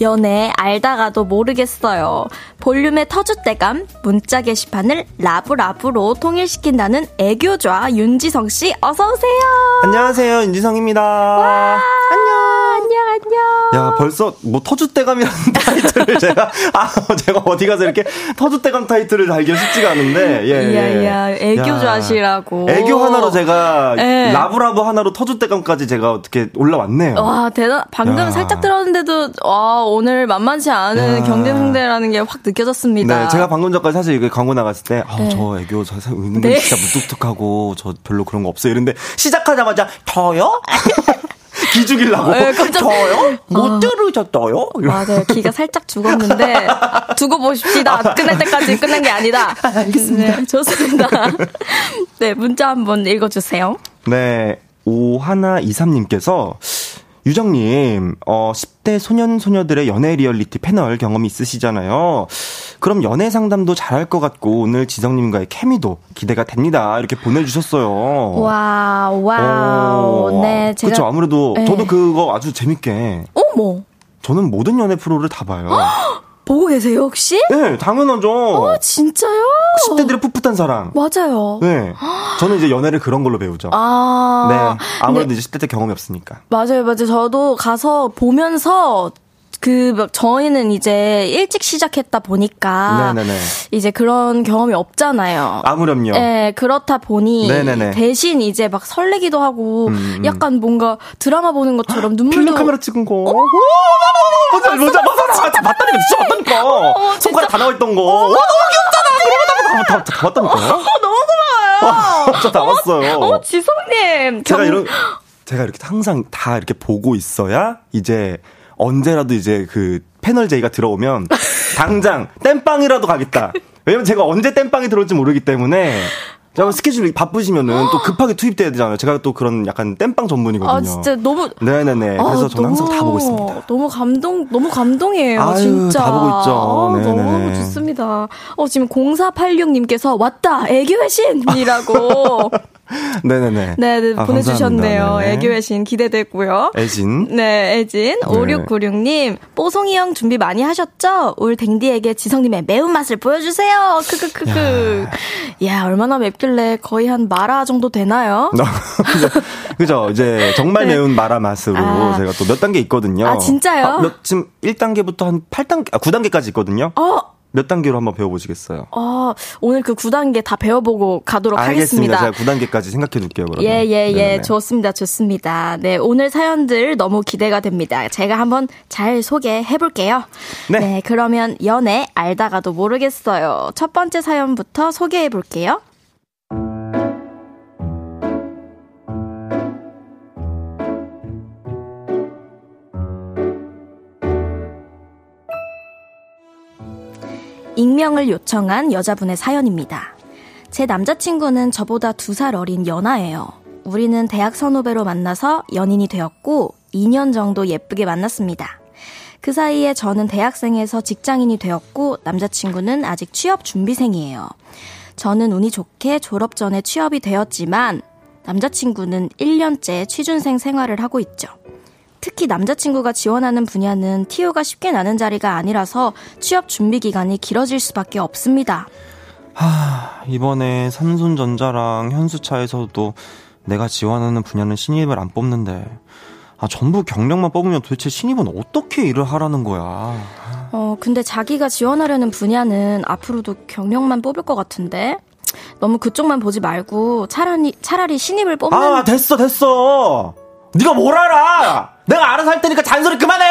연애 알다가도 모르겠어요. 볼륨의 터줏대감 문자 게시판을 라브라브로 통일시킨다는 애교좌 윤지성 씨 어서 오세요. 안녕하세요 윤지성입니다. 와, 안녕. 안녕. 야 벌써 뭐 터줏대감이라는 타이틀을 제가 아 제가 어디 가서 이렇게 터줏대감 타이틀을 달기가 쉽지가 않은데 예. 야야 예. 애교좌시라고. 애교 하나로 제가 예. 라브라브 하나로 터줏대감까지 제가 어떻게 올라왔네요. 와 대단. 방금 야. 살짝 들었는데도 와 오늘 만만치 않은 야. 경쟁 상대라는 게 확 느껴졌습니다. 네, 제가 방금 전까지 사실 이게 광고 나갔을 때, 아, 네. 저 애교 저 은근 네. 진짜 무뚝뚝하고 저 별로 그런 거 없어요. 이런데 시작하자마자 저요? 기죽이려고. 네, 저요? 못 아. 들으셨어요? 맞아요. 기가 살짝 죽었는데 두고 보십시다. 끝날 때까지 끝난 게 아니다. 알겠습니다. 네, 좋습니다. 네, 문자 한번 읽어주세요. 네, 오하나이삼님께서 유정님, 어, 10대 소년, 소녀들의 연애 리얼리티 패널 경험이 있으시잖아요. 그럼 연애 상담도 잘할 것 같고, 오늘 지성님과의 케미도 기대가 됩니다. 이렇게 보내주셨어요. 와 wow. 어, 네, 제가. 그쵸, 아무래도, 네. 저도 그거 아주 재밌게. 어머. 저는 모든 연애 프로를 다 봐요. 보고 계세요, 혹시? 네, 당연하죠. 어, 진짜요? 10대들의 풋풋한 사랑. 맞아요. 네. 저는 이제 연애를 그런 걸로 배우죠. 아. 네. 아무래도 네. 이제 10대 때 경험이 없으니까. 맞아요, 맞아요. 저도 가서 보면서 그 저희는 이제 일찍 시작했다 보니까 네네네. 이제 그런 경험이 없잖아요. 아무렴요. 네, 그렇다 보니 네네네. 대신 이제 막 설레기도 하고 음, 음. 약간 뭔가 드라마 보는 것처럼 눈물도 필름 카메라 찍은 거. 어? 맞아, 맞아, 맞아, 맞아, 맞다니까, 진짜 맞다니까. 어, 손가락 다 나와 있던 거. 어, 너무 귀엽잖아. 다, 다, 다 맞다니까. 어, 너무 고마워요. 진짜 다 왔어요. 어, 지성님. 제가 이런 제가 이렇게 항상 다 이렇게 보고 있어야 이제 언제라도 이제 그 패널 제이가 들어오면 당장 땜빵이라도 가겠다. 왜냐면 제가 언제 땜빵이 들어올지 모르기 때문에 제가 스케줄이 바쁘시면은 또 급하게 투입돼야 되잖아요. 제가 또 그런 약간 땜빵 전문이거든요. 아 진짜 너무 네네네. 아, 그래서 저는 너무, 항상 다 보고 있습니다. 너무 감동 너무 감동이에요. 아유, 진짜 다 보고 있죠. 아, 너무 좋습니다. 어 지금 0486님께서 왔다 애교의 신이라고. 네네네. 네, 네 아, 보내주셨네요. 네. 애교의 신 기대되고요. 애진. 네, 애진. 네. 5696님, 뽀송이 형 준비 많이 하셨죠? 올 댕디에게 지성님의 매운맛을 보여주세요. 크크크크. 야, 얼마나 맵길래 거의 한 마라 정도 되나요? 그죠? 그죠? 이제 정말 네. 매운 마라 맛으로 아. 제가 또 몇 단계 있거든요. 아, 진짜요? 아, 몇, 지금 1단계부터 한 8단계, 아, 9단계까지 있거든요. 어, 몇 단계로 한번 배워보시겠어요? 어, 오늘 그 9단계 다 배워보고 가도록 알겠습니다. 하겠습니다. 제가 9단계까지 생각해 둘게요, 그러면. 예, 예, 예. 네네네. 좋습니다. 좋습니다. 네, 오늘 사연들 너무 기대가 됩니다. 제가 한번 잘 소개해 볼게요. 네. 그러면 연애 알다가도 모르겠어요. 첫 번째 사연부터 소개해 볼게요. 익명을 요청한 여자분의 사연입니다. 제 남자친구는 저보다 두 살 어린 연하예요. 우리는 대학 선후배로 만나서 연인이 되었고 2년 정도 예쁘게 만났습니다. 그 사이에 저는 대학생에서 직장인이 되었고 남자친구는 아직 취업 준비생이에요. 저는 운이 좋게 졸업 전에 취업이 되었지만 남자친구는 1년째 취준생 생활을 하고 있죠. 특히 남자친구가 지원하는 분야는 TO가 쉽게 나는 자리가 아니라서 취업 준비 기간이 길어질 수밖에 없습니다. 하, 이번에 삼손전자랑 현수차에서도 내가 지원하는 분야는 신입을 안 뽑는데, 아, 전부 경력만 뽑으면 도대체 신입은 어떻게 일을 하라는 거야? 어, 근데 자기가 지원하려는 분야는 앞으로도 경력만 뽑을 것 같은데? 너무 그쪽만 보지 말고 차라리, 차라리 신입을 뽑는. 아, 됐어, 됐어! 네가 뭘 알아! 내가 알아서 할 테니까 잔소리 그만해!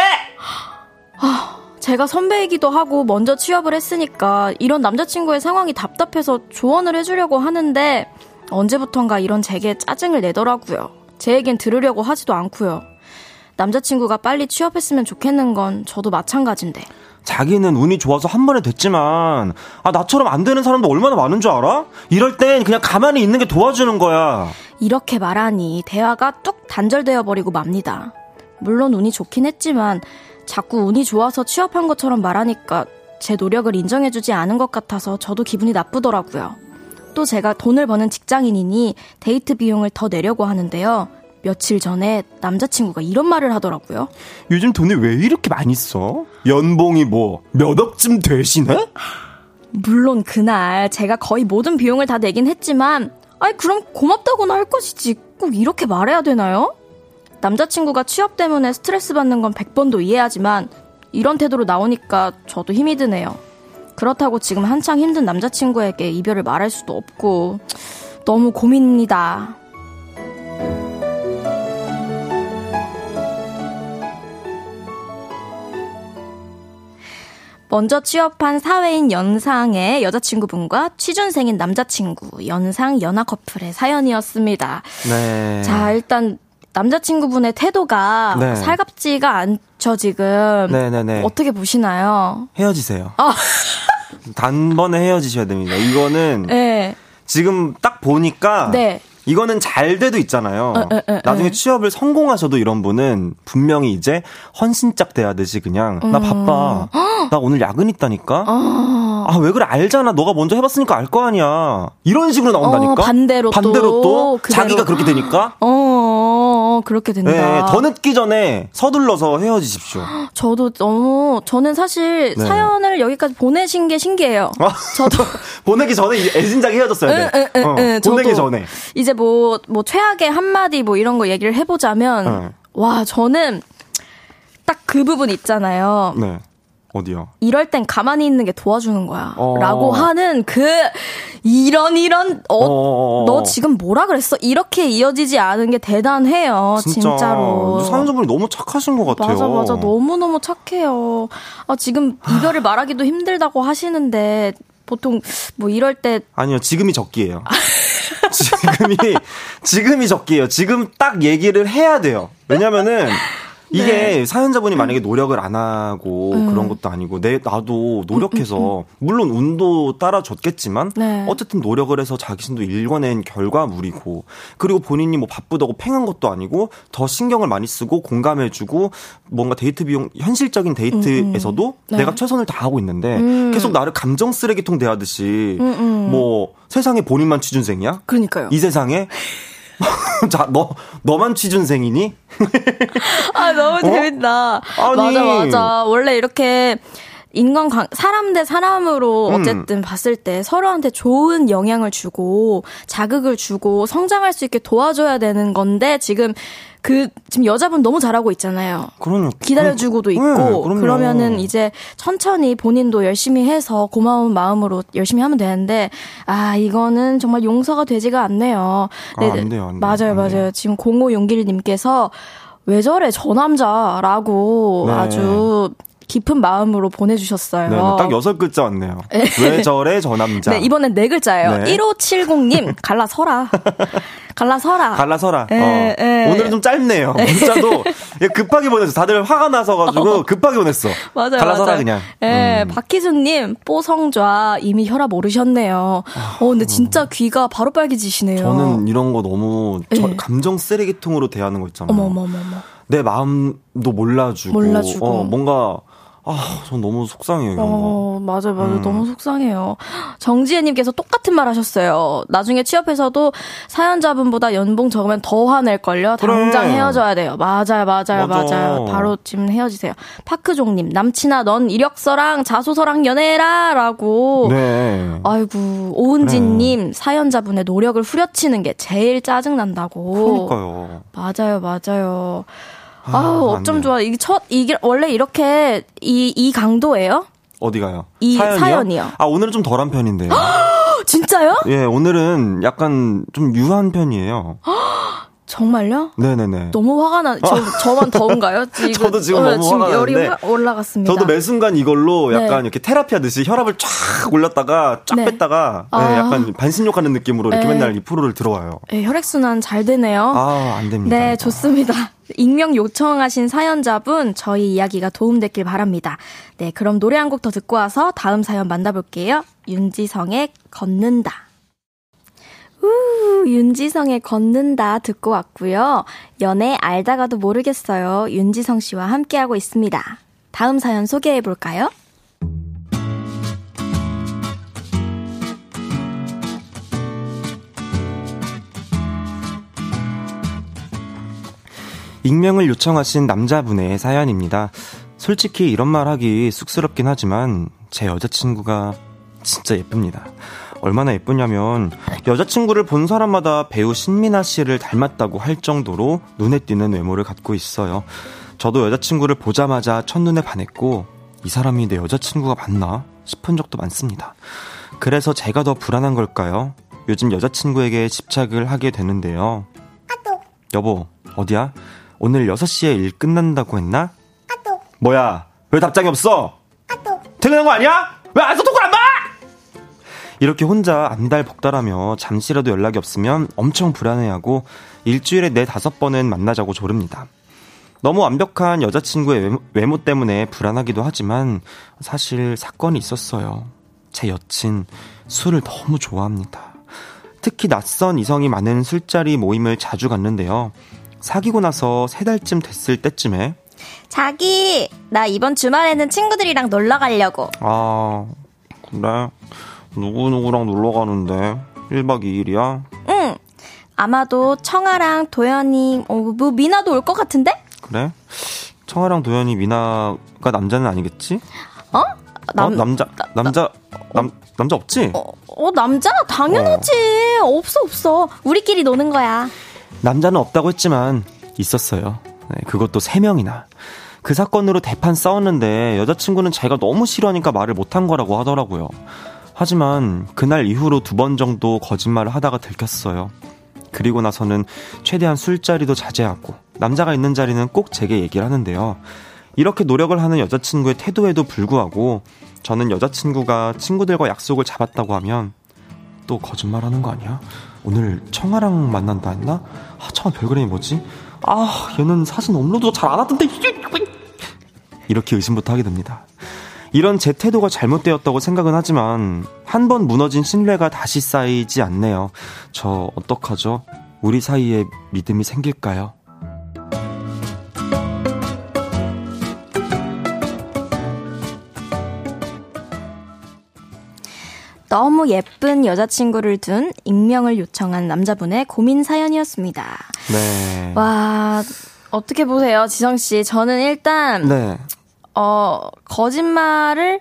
제가 선배이기도 하고 먼저 취업을 했으니까 이런 남자친구의 상황이 답답해서 조언을 해주려고 하는데 언제부턴가 이런 제게 짜증을 내더라고요. 제 얘긴 들으려고 하지도 않고요. 남자친구가 빨리 취업했으면 좋겠는 건 저도 마찬가지인데. 자기는 운이 좋아서 한 번에 됐지만, 아, 나처럼 안 되는 사람도 얼마나 많은 줄 알아? 이럴 땐 그냥 가만히 있는 게 도와주는 거야. 이렇게 말하니 대화가 뚝 단절되어 버리고 맙니다. 물론 운이 좋긴 했지만 자꾸 운이 좋아서 취업한 것처럼 말하니까 제 노력을 인정해주지 않은 것 같아서 저도 기분이 나쁘더라고요. 또 제가 돈을 버는 직장인이니 데이트 비용을 더 내려고 하는데요. 며칠 전에 남자친구가 이런 말을 하더라고요. 요즘 돈이 왜 이렇게 많이 써? 연봉이 뭐, 몇 억쯤 되시네? 물론 그날 제가 거의 모든 비용을 다 내긴 했지만, 아이, 그럼 고맙다고나 할 것이지. 꼭 이렇게 말해야 되나요? 남자친구가 취업 때문에 스트레스 받는 건 100번도 이해하지만, 이런 태도로 나오니까 저도 힘이 드네요. 그렇다고 지금 한창 힘든 남자친구에게 이별을 말할 수도 없고, 너무 고민입니다. 먼저 취업한 사회인 연상의 여자친구분과 취준생인 남자친구, 연상 연하 커플의 사연이었습니다. 네. 자, 일단 남자친구분의 태도가 네. 살갑지가 않죠, 지금. 네네네. 어떻게 보시나요? 헤어지세요. 아. 단번에 헤어지셔야 됩니다. 이거는 네. 지금 딱 보니까 네. 이거는 잘 돼도 있잖아요. 에, 에, 에, 나중에 에. 취업을 성공하셔도 이런 분은 분명히 이제 헌신짝 대하듯이 그냥 나 바빠. 나 오늘 야근 있다니까. 어. 아왜 그래 알잖아. 너가 먼저 해봤으니까 알 거 아니야. 이런 식으로 나온다니까. 어, 반대로 또, 반대로 또 그대로. 자기가 그렇게 되니까. 어, 어, 그렇게 된다. 네, 더 늦기 전에 서둘러서 헤어지십시오. 저도 너무, 저는 사실 네. 사연을 여기까지 보내신 게 신기해요. 아, 저도. 보내기 전에 이 애진작이 헤어졌어야 돼. 응, 응, 응, 어, 응, 보내기 전에. 이제 뭐, 뭐, 최악의 한마디 뭐 이런 거 얘기를 해보자면, 응. 와, 저는 딱 그 부분 있잖아요. 네. 어디요? 이럴 땐 가만히 있는 게 도와주는 거야. 어. 라고 하는 그, 이런, 이런, 어, 어. 너 지금 뭐라 그랬어? 이렇게 이어지지 않은 게 대단해요. 진짜. 로 사연자분이 너무 착하신 것 같아요. 맞아, 맞아. 너무너무 착해요. 아, 지금 이별을 말하기도 힘들다고 하시는데, 보통 뭐 이럴 때, 아니요, 지금이 적기예요. 지금이 지금이 적기예요. 지금 딱 얘기를 해야 돼요. 왜냐면은 이게 네. 사연자분이 만약에 노력을 안 하고 음. 그런 것도 아니고 내 나도 노력해서 음, 음, 음. 물론 운도 따라줬겠지만 네. 어쨌든 노력을 해서 자기 신도 읽어낸 결과물이고 그리고 본인이 뭐 바쁘다고 팽한 것도 아니고 더 신경을 많이 쓰고 공감해주고 뭔가 데이트 비용 현실적인 데이트에서도 음, 네. 내가 최선을 다하고 있는데 계속 나를 감정 쓰레기통 대하듯이 뭐 세상에 본인만 취준생이야? 그러니까요. 이 세상에 자, 너, 너만 취준생이니? 아, 너무 어? 재밌다. 아니. 맞아, 맞아. 원래 이렇게 인간 관, 사람 대 사람으로 음. 어쨌든 음. 봤을 때 서로한테 좋은 영향을 주고 자극을 주고 성장할 수 있게 도와줘야 되는 건데 지금 그 지금 여자분 너무 잘하고 있잖아요. 그럼요. 기다려주고도 네, 있고 네, 그러면은 이제 천천히 본인도 열심히 해서 고마운 마음으로 열심히 하면 되는데 아 이거는 정말 용서가 되지가 않네요. 네, 아, 안 돼요, 안 돼요. 맞아요, 안 맞아요. 지금 05용길님께서 왜 저래 저 남자라고 네. 아주 깊은 마음으로 보내주셨어요. 네, 딱 여섯 글자 왔네요. 네. 왜 저래 저 남자. 네, 이번엔 네 글자예요. 네. 1570님 갈라서라. 갈라서라. 갈라서라. 에, 어. 에. 오늘은 좀 짧네요. 문자도 급하게 보냈어. 다들 화가 나서 가지고 어. 급하게 보냈어. 맞아요. 갈라서라 맞아요. 그냥. 예, 음. 박희수님 뽀성좌 이미 혈압 오르셨네요. 어, 근데 진짜 귀가 바로 빨개지시네요. 저는 이런 거 너무 저, 감정 쓰레기통으로 대하는 거 있잖아요. 어머머머머. 내 마음도 몰라주고, 몰라주고. 어, 뭔가 아, 전 너무 속상해요, 이런 어, 맞아요, 맞아요. 음. 너무 속상해요. 정지혜님께서 똑같은 말 하셨어요. 나중에 취업해서도 사연자분보다 연봉 적으면 더 화낼걸요? 당장 그래. 헤어져야 돼요. 맞아요, 맞아요, 맞아. 맞아 요. 바로 지금 헤어지세요. 파크종님, 남친아, 넌 이력서랑 자소서랑 연애해라! 라고. 네. 아이고, 오은진님, 그래. 사연자분의 노력을 후려치는 게 제일 짜증난다고. 그러니까요. 맞아요, 맞아요. 아, 우 어쩜 좋아. 이게 첫, 이게 원래 이렇게 이, 이 강도예요? 어디가요? 이 사연이요? 사연이요. 아, 오늘은 좀 덜한 편인데요. 진짜요? 예, 오늘은 약간 좀 유한 편이에요. 정말요? 네네네. 너무 화가 나. 저 저만 더운가요? 지금, 저도 지금 어, 너무 지금 화가 열이 화, 올라갔습니다. 저도 매 순간 이걸로 약간 네. 이렇게 테라피 하듯이 혈압을 쫙 올렸다가 쫙 네. 뺐다가 아. 네, 약간 반신욕하는 느낌으로 이렇게 네. 맨날 이 프로를 들어와요. 네, 혈액 순환 잘 되네요. 아, 안 됩니다. 네, 좋습니다. 익명 요청하신 사연자분 저희 이야기가 도움됐길 바랍니다. 네, 그럼 노래 한 곡 더 듣고 와서 다음 사연 만나볼게요. 윤지성의 걷는다. 우, 윤지성의 걷는다 듣고 왔고요. 연애 알다가도 모르겠어요. 윤지성 씨와 함께하고 있습니다. 다음 사연 소개해 볼까요? 익명을 요청하신 남자분의 사연입니다. 솔직히 이런 말 하기 쑥스럽긴 하지만 제 여자친구가 진짜 예쁩니다. 얼마나 예쁘냐면 여자친구를 본 사람마다 배우 신민아 씨를 닮았다고 할 정도로 눈에 띄는 외모를 갖고 있어요. 저도 여자친구를 보자마자 첫눈에 반했고 이 사람이 내 여자친구가 맞나 싶은 적도 많습니다. 그래서 제가 더 불안한 걸까요? 요즘 여자친구에게 집착을 하게 되는데요. 여보, 어디야? 오늘 6시에 일 끝난다고 했나? 뭐야? 왜 답장이 없어? 퇴근한 거 아니야? 왜 안서 톡을 안 봐? 이렇게 혼자 안달복달하며 잠시라도 연락이 없으면 엄청 불안해하고 일주일에 네 다섯 번은 만나자고 조릅니다. 너무 완벽한 여자친구의 외모, 외모 때문에 불안하기도 하지만 사실 사건이 있었어요. 제 여친 술을 너무 좋아합니다. 특히 낯선 이성이 많은 술자리 모임을 자주 갔는데요. 사귀고 나서 세 달쯤 됐을 때쯤에 자기 나 이번 주말에는 친구들이랑 놀러 가려고. 아 그래 누구누구랑 놀러 가는데 1박 2일이야? 응. 아마도 청아랑 도현이, 어, 뭐, 미나도 올 것 같은데? 그래? 청아랑 도현이, 미나가 남자는 아니겠지? 어? 남, 어? 남자, 남자, 남, 남자 없지? 어, 어 남자? 당연하지. 어. 없어, 없어. 우리끼리 노는 거야. 남자는 없다고 했지만, 있었어요. 네, 그것도 3명이나. 그 사건으로 대판 싸웠는데, 여자친구는 자기가 너무 싫어하니까 말을 못한 거라고 하더라고요. 하지만 그날 이후로 두 번 정도 거짓말을 하다가 들켰어요. 그리고 나서는 최대한 술자리도 자제하고 남자가 있는 자리는 꼭 제게 얘기를 하는데요. 이렇게 노력을 하는 여자친구의 태도에도 불구하고 저는 여자친구가 친구들과 약속을 잡았다고 하면 또 거짓말 하는 거 아니야? 오늘 청아랑 만난다 했나? 아, 청아 별그램이 뭐지? 아, 얘는 사진 업로드 잘안 하던데. 이렇게 의심부터 하게 됩니다. 이런 제 태도가 잘못되었다고 생각은 하지만 한 번 무너진 신뢰가 다시 쌓이지 않네요. 저 어떡하죠? 우리 사이에 믿음이 생길까요? 너무 예쁜 여자친구를 둔 익명을 요청한 남자분의 고민 사연이었습니다. 네. 와, 어떻게 보세요, 지성씨. 저는 일단, 네. 어, 거짓말을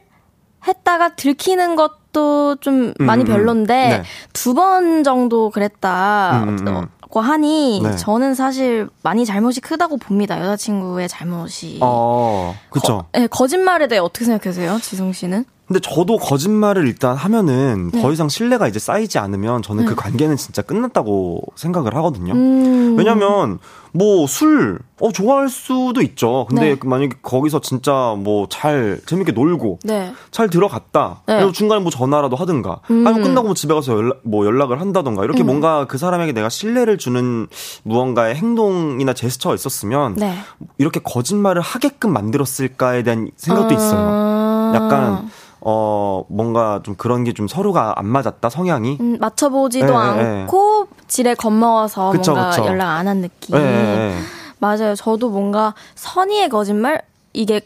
했다가 들키는 것도 좀 음, 많이 음, 별론데, 네. 두번 정도 그랬다. 음, 음, 음. 고 하니 네. 저는 사실 많이 잘못이 크다고 봅니다. 여자친구의 잘못이. 어, 그쵸. 거, 네, 거짓말에 대해 어떻게 생각하세요, 지성 씨는? 근데 저도 거짓말을 일단 하면은 네. 더 이상 신뢰가 이제 쌓이지 않으면 저는 그 관계는 진짜 끝났다고 생각을 하거든요. 음. 왜냐면 뭐 술, 어, 좋아할 수도 있죠. 근데 네. 그 만약에 거기서 진짜 뭐 잘 재밌게 놀고 네. 잘 들어갔다. 네. 그리고 중간에 뭐 전화라도 하든가. 음. 아니면 끝나고 뭐 집에 가서 연락, 뭐 연락을 한다던가. 이렇게 음. 뭔가 그 사람에게 내가 신뢰를 주는 무언가의 행동이나 제스처가 있었으면 네. 이렇게 거짓말을 하게끔 만들었을까에 대한 생각도 있어요. 아. 약간 어 뭔가 좀 그런 게 좀 서로가 안 맞았다 성향이. 음, 맞춰보지도 예, 예, 않고 지레 겁먹어서 그쵸, 뭔가 그쵸. 연락 안 한 느낌. 예. 맞아요. 저도 뭔가 선의의 거짓말 이게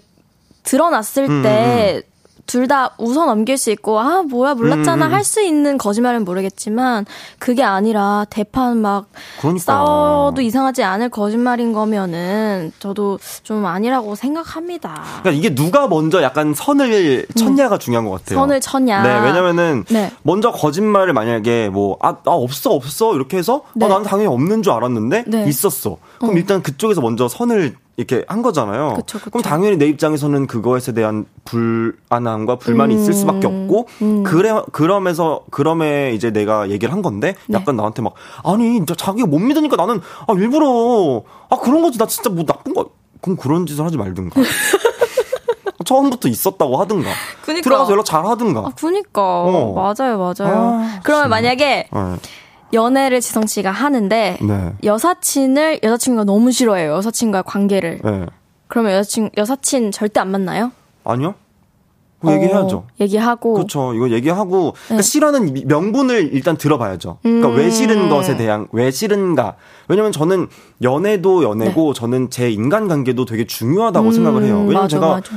드러났을 음, 때 둘 다 웃어 넘길 수 있고 아 뭐야 몰랐잖아 음, 음. 할수 있는 거짓말은 모르겠지만 그게 아니라 대판 막 그러니까. 싸워도 이상하지 않을 거짓말인 거면은 저도 좀 아니라고 생각합니다. 그러니까 이게 누가 먼저 약간 선을 쳤냐가 중요한 것 같아요. 음. 선을 쳤냐. 네, 왜냐면은 네. 먼저 거짓말을 만약에 뭐 아, 아 없어 없어 이렇게 해서 네. 아, 나는 당연히 없는 줄 알았는데 네. 있었어. 그럼 일단 그쪽에서 먼저 선을 이렇게 한 거잖아요. 그쵸, 그쵸. 그럼 당연히 내 입장에서는 그것에 대한 불안함과 불만이 음, 있을 수밖에 없고 그래 그러면서 그럼에 이제 내가 얘기를 한 건데 네. 약간 나한테 막 아니 나 자기가 못 믿으니까 나는 아 일부러 아 그런 거지 나 진짜 뭐 나쁜 거 그럼 그런 짓을 하지 말든가. 처음부터 있었다고 하든가. 그니까. 들어가서 연락 잘 하든가. 아, 그니까. 어. 맞아요, 맞아요. 아, 그러면 진짜. 만약에 네. 연애를 지성 씨가 하는데 네. 여사친을 여자친구가 너무 싫어해요. 여사친과의 관계를. 네. 그러면 여사친 여사친 절대 안 만나요? 아니요? 그거 얘기해야죠. 어, 얘기하고. 그렇죠. 이거 얘기하고 네. 그러니까 싫어하는 미- 명분을 일단 들어봐야죠. 그러니까 왜 싫은 음. 것에 대한 왜 싫은가. 왜냐면 저는 연애도 연애고 저는 제 인간관계도 되게 중요하다고 생각을 해요. 왜냐면 네. 음, 맞아, 제가 맞아.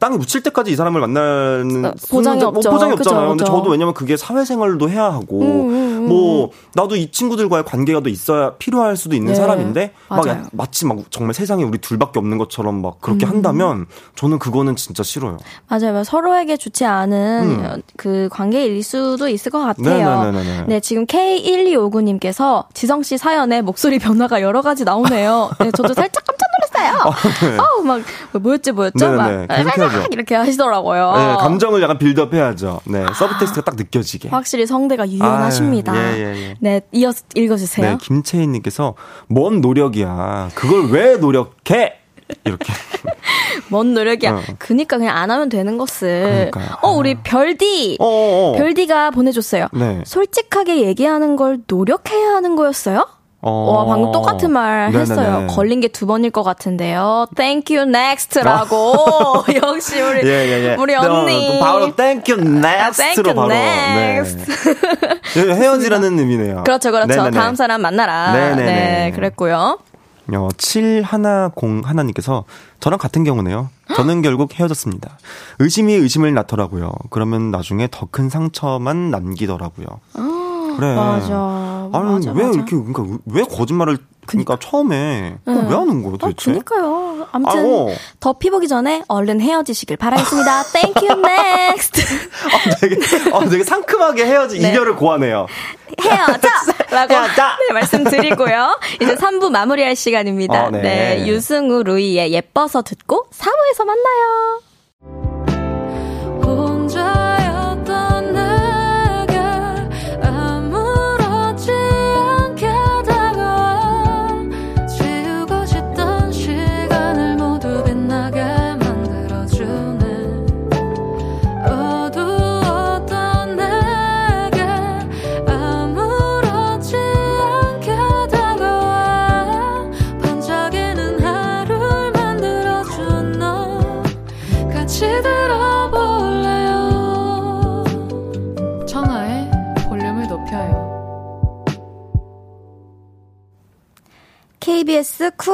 땅에 묻힐 때까지 이 사람을 만나는 어, 보장이 뭐 없죠. 보장이 그죠, 없잖아요. 근데 그죠. 저도 왜냐면 그게 사회생활도 해야 하고 음, 음, 뭐 나도 이 친구들과의 관계가 더 있어야 필요할 수도 있는 네, 사람인데 막 맞아요. 야- 마치 막 정말 세상에 우리 둘밖에 없는 것처럼 막 그렇게 음. 한다면 저는 그거는 진짜 싫어요. 맞아요. 서로에게 좋지 않은 음. 그 관계일 수도 있을 것 같아요. 네네네네. 네, 지금 K1259님께서 지성 씨 사연에 목소리 변화가 여러 가지 나오네요. 네, 저도 살짝 깜짝 놀랐어요. 어우, 막, 뭐였지, 뭐였죠? 막, 네네네. 해야죠. 이렇게 하시더라고요. 네, 감정을 약간 빌드업 해야죠. 네, subtext가 딱 느껴지게. 확실히 성대가 유연하십니다. 아유, 예, 예, 예. 네, 이어서 읽어주세요. 네, 김채인님께서 뭔 노력이야. 그걸 왜 노력해? 이렇게. 뭔 노력이야. 어. 그니까 그냥 안 하면 되는 것을. 그러니까요. 어, 우리 별디. 어, 어, 어. 별디가 보내줬어요. 네. 솔직하게 얘기하는 걸 노력해야 하는 거였어요? 어. 와, 방금 똑같은 말 네네네. 했어요. 걸린 게 두 번일 것 같은데요. Thank you, next라고. 역시 우리, 예, 예, 예. 우리 또, 언니. 또 바로 Thank you, 바로. next. 네. 헤어지라는 의미네요. 그렇죠, 그렇죠. 네네네. 다음 사람 만나라. 네네네. 네, 그랬고요. 어, 710 하나님께서 저랑 같은 경우네요. 저는 결국 헤어졌습니다. 의심이 의심을 낳더라고요. 그러면 나중에 더 큰 상처만 남기더라고요. 그래. 맞아. 아니 맞아, 왜 맞아. 이렇게 그러니까 왜 거짓말을 그러니까 처음에 그걸 왜 하는 거예요 어, 도대체? 그니까요. 아무튼, 아, 어. 더 피보기 전에 얼른 헤어지시길 바라겠습니다. Thank you, next. 어, 되게 어, 되게 상큼하게 헤어지 네. 이별을 고하네요. 헤어져! 라고 헤어져! 네, 말씀드리고요. 이제 3부 마무리할 시간입니다. 어, 네. 네. 유승우 루이의 예뻐서 듣고 4부에서 만나요.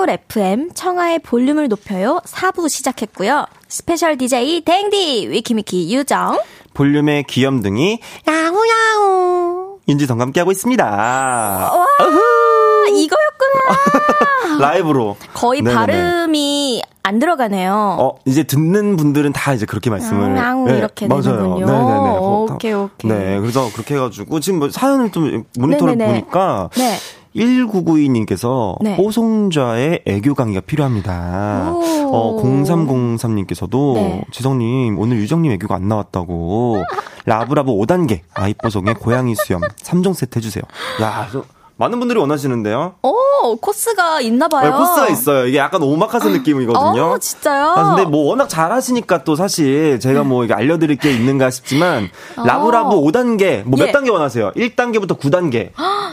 KBS 쿨 FM 청하의 볼륨을 높여요 4부 시작했고요. special DJ 댕디 위키미키 유정 볼륨의 귀염둥이 야우야우 윤지성과 함께하고 있습니다. 와 어후. 이거였구나. 라이브로 거의 네네네. 발음이 안 들어가네요. 어, 이제 듣는 분들은 다 이제 그렇게 말씀을. 앙, 네, 이렇게 맞아요. 되는군요. 네네네. 오케이, 오케이. 네, 그래서 그렇게 해가지고, 지금 뭐 사연을 좀 모니터를 네네네. 보니까. 네. 1992님께서 네. 호송좌의 애교 강의가 필요합니다. 오. 어, 0303님께서도 네. 지성님 오늘 유정님 애교가 안 나왔다고 라브라브 5단계 아이뽀송의 고양이 수염 3종 세트 해주세요. 야, 저, 많은 분들이 원하시는데요. 오, 코스가 있나 봐요. 네, 코스가 있어요. 이게 약간 오마카세 느낌이거든요. 어, 진짜요? 아, 근데 뭐 워낙 잘 하시니까 또 사실 제가 뭐 이게 알려드릴 게 있는가 싶지만 라브라브 5단계 뭐몇 어. 예. 단계 원하세요? 1단계부터 9단계.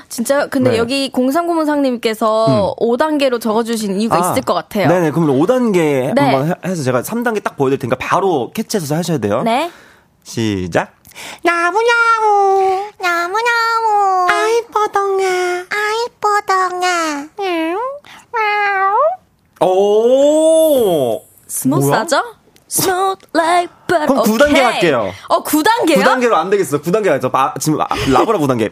진짜요? 근데 네. 여기 03고문상님께서 5단계로 적어주신 이유가 있을 것 같아요. 네네. 그럼 5단계 네. 한번 해- 해서 제가 3단계 딱 보여드릴 테니까 바로 캐치해서 하셔야 돼요. 네. 시작. 나무냐무 나무냐무 아이뻐덩아 아이뻐덩아 오! 스무스하죠? smooth like butter. 그럼 구 단계 오케이. 할게요. 어, 9단계요? 9단계로 안 되겠어. 9단계 하죠. 아, 지금 아, 라브라브 9단계.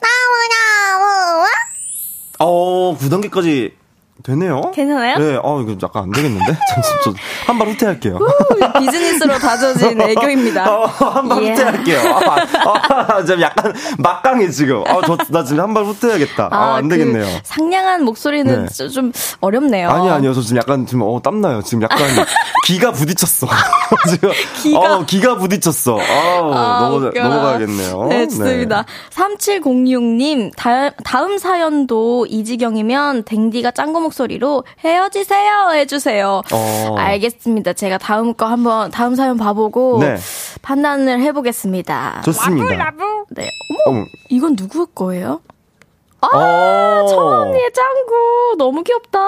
나무냐무 어, 9단계까지 되네요. 괜찮아요? 네, 어, 이거 약간 안 되겠는데? 잠시만, 저한발 후퇴할게요. 비즈니스로 다져진 애교입니다. 어, 한발 예. 후퇴할게요. 아, 아, 좀 약간 막강해, 지금. 아, 저, 나 지금 한 발 후퇴해야겠다. 아, 안그 되겠네요. 상냥한 목소리는 네. 좀- 좀 어렵네요. 아니, 아니요. 저 지금 약간 지금, 어, 땀나요. 지금 약간 기가 부딪혔어. 지금. 기가. 어, 기가 부딪혔어. 어, 아, 넘어, 웃겨라. 넘어가야겠네요. 네, 좋습니다. 3706님, 다, 다음 사연도 이지경이면 댕디가 짱구 목 소리로 헤어지세요 해주세요. 어. 알겠습니다. 제가 다음 거 한번, 다음 사연 봐보고 네. 판단을 해보겠습니다. 좋습니다. 네. 어머, 어머. 이건 누구 거예요? 아, 어. 청언니의 짱구. 너무 귀엽다.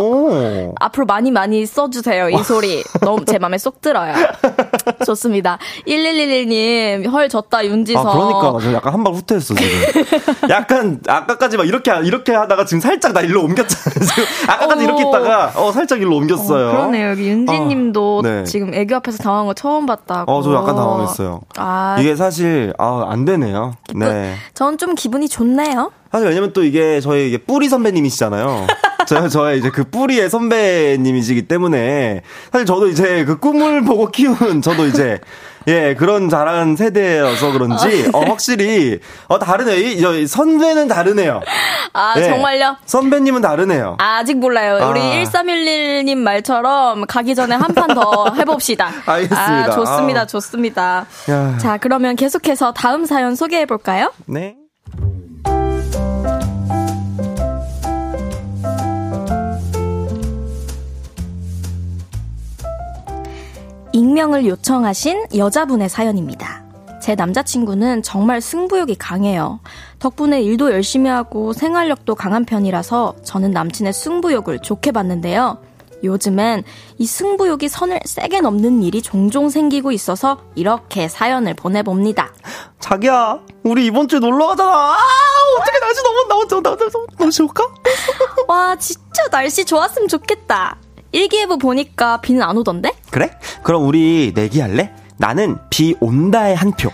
오. 앞으로 많이 많이 써주세요. 이 소리. 너무 제 마음에 쏙 들어요. 좋습니다. 1111님, 헐 졌다, 윤지성. 아, 그러니까. 나 지금 약간 한 발 후퇴했어, 지금. 약간, 아까까지 막 이렇게, 이렇게 하다가 지금 살짝 나 일로 옮겼잖아요. 아까까지 어. 이렇게 있다가, 어, 살짝 일로 옮겼어요. 어, 그러네요. 여기 윤지님도 어, 네. 지금 애교 앞에서 당황한 거 처음 봤다고. 어, 저 약간 당황했어요. 아, 이게 사실, 아, 안 되네요. 네. 전 좀 기분이 좋네요. 사실 왜냐면 또 이게 저희 이게 뿌리 선배님이시잖아요. 저, 저의 이제 그 뿌리의 선배님이시기 때문에 사실 저도 이제 그 꿈을 보고 키운 저도 이제 예 그런 잘한 세대여서 그런지 어, 확실히 어 다르네요. 이, 저, 이 선배는 다르네요. 아, 예. 정말요? 선배님은 다르네요. 아 직 몰라요. 우리 아. 1311님 말처럼 가기 전에 한 판 더 해봅시다. 알겠습니다. 아, 좋습니다. 아. 좋습니다. 야. 자, 그러면 계속해서 다음 사연 소개해 볼까요? 네. 익명을 요청하신 여자분의 사연입니다. 제 남자친구는 정말 승부욕이 강해요. 덕분에 일도 열심히 하고 생활력도 강한 편이라서 저는 남친의 승부욕을 좋게 봤는데요. 요즘엔 이 승부욕이 선을 세게 넘는 일이 종종 생기고 있어서 이렇게 사연을 보내봅니다. 자기야, 우리 이번 주에 놀러 가잖아. 아, 어떻게 날씨 너무 나오죠 나, 나, 너무 좋을까? 와, 진짜 날씨 좋았으면 좋겠다. 일기예보 보니까 비는 안 오던데? 그래? 그럼 우리 내기할래? 나는 비 온다에 한 표.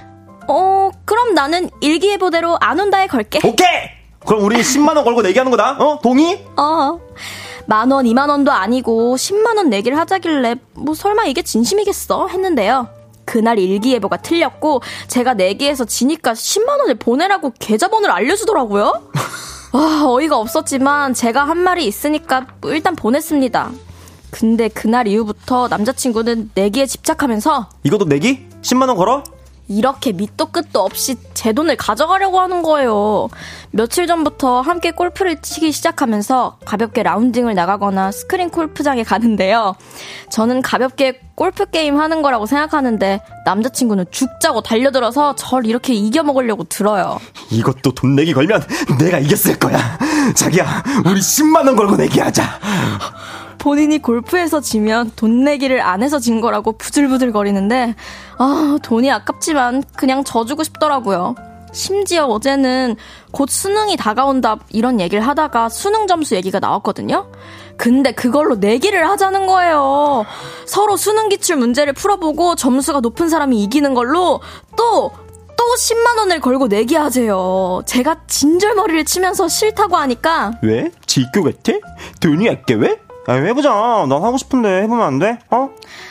어, 그럼 나는 일기예보대로 안 온다에 걸게. 오케이! 그럼 우리 10만원 걸고 내기하는 거다. 어? 동의? 어. 만 원, 이만 원도 아니고 10만 원 내기를 하자길래 뭐 설마 이게 진심이겠어 했는데요. 그날 일기예보가 틀렸고 제가 내기에서 지니까 10만 원을 보내라고 계좌번호를 알려주더라고요. 와 어이가 없었지만 제가 한 말이 있으니까 뭐 일단 보냈습니다. 근데 그날 이후부터 남자친구는 내기에 집착하면서 이것도 내기? 10만원 걸어? 이렇게 밑도 끝도 없이 제 돈을 가져가려고 하는 거예요. 며칠 전부터 함께 골프를 치기 시작하면서 가볍게 라운딩을 나가거나 스크린 골프장에 가는데요. 저는 가볍게 골프 게임 하는 거라고 생각하는데 남자친구는 죽자고 달려들어서 절 이렇게 이겨먹으려고 들어요. 이것도 돈 내기 걸면 내가 이겼을 거야. 자기야, 우리 10만원 걸고 내기하자. 본인이 골프에서 지면 돈 내기를 안 해서 진 거라고 부들부들 거리는데, 아, 돈이 아깝지만 그냥 져주고 싶더라고요. 심지어 어제는 곧 수능이 다가온다 이런 얘기를 하다가 수능 점수 얘기가 나왔거든요. 근데 그걸로 내기를 하자는 거예요. 서로 수능 기출 문제를 풀어보고 점수가 높은 사람이 이기는 걸로 또, 또 10만원을 걸고 내기하재요. 제가 진절머리를 치면서 싫다고 하니까. 왜? 지교 같아? 돈이 아껴 왜? 아, 해보자. 난 하고 싶은데 해보면 안 돼? 어?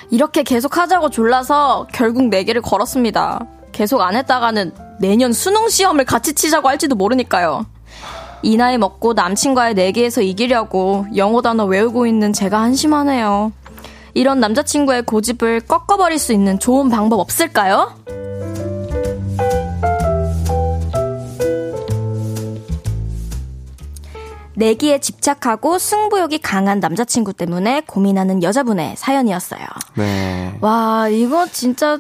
이렇게 계속 하자고 졸라서 결국 내기를 걸었습니다. 계속 안 했다가는 내년 수능 시험을 같이 치자고 할지도 모르니까요. 이 나이 먹고 남친과의 내기에서 이기려고 영어 단어 외우고 있는 제가 한심하네요. 이런 남자친구의 고집을 꺾어버릴 수 있는 좋은 방법 없을까요? 내기에 집착하고 승부욕이 강한 남자친구 때문에 고민하는 여자분의 사연이었어요. 네. 와, 이거 진짜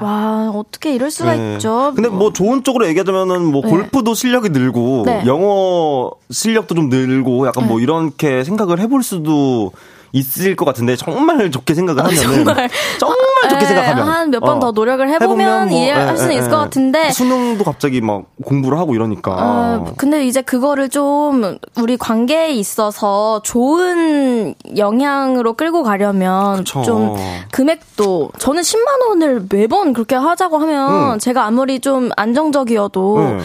와, 어떻게 이럴 수가 네. 있죠? 근데 뭐 좋은 쪽으로 얘기하자면은 뭐 네. 골프도 실력이 늘고 네. 영어 실력도 좀 늘고 약간 뭐 이렇게 생각을 해볼 수도 있을 것 같은데 정말 좋게 생각을 하면은 정말. 정말 좋게 네, 생각하면 한 몇 번더 노력을 해보면 해보면 뭐, 이해할 예, 수는 예, 있을 예. 것 같은데. 수능도 갑자기 막 공부를 하고 이러니까 어, 근데 이제 그거를 좀 우리 관계에 있어서 좋은 영향으로 끌고 가려면 그쵸. 좀 금액도 저는 10만 원을 매번 그렇게 하자고 하면 응. 제가 아무리 좀 안정적이어도 네.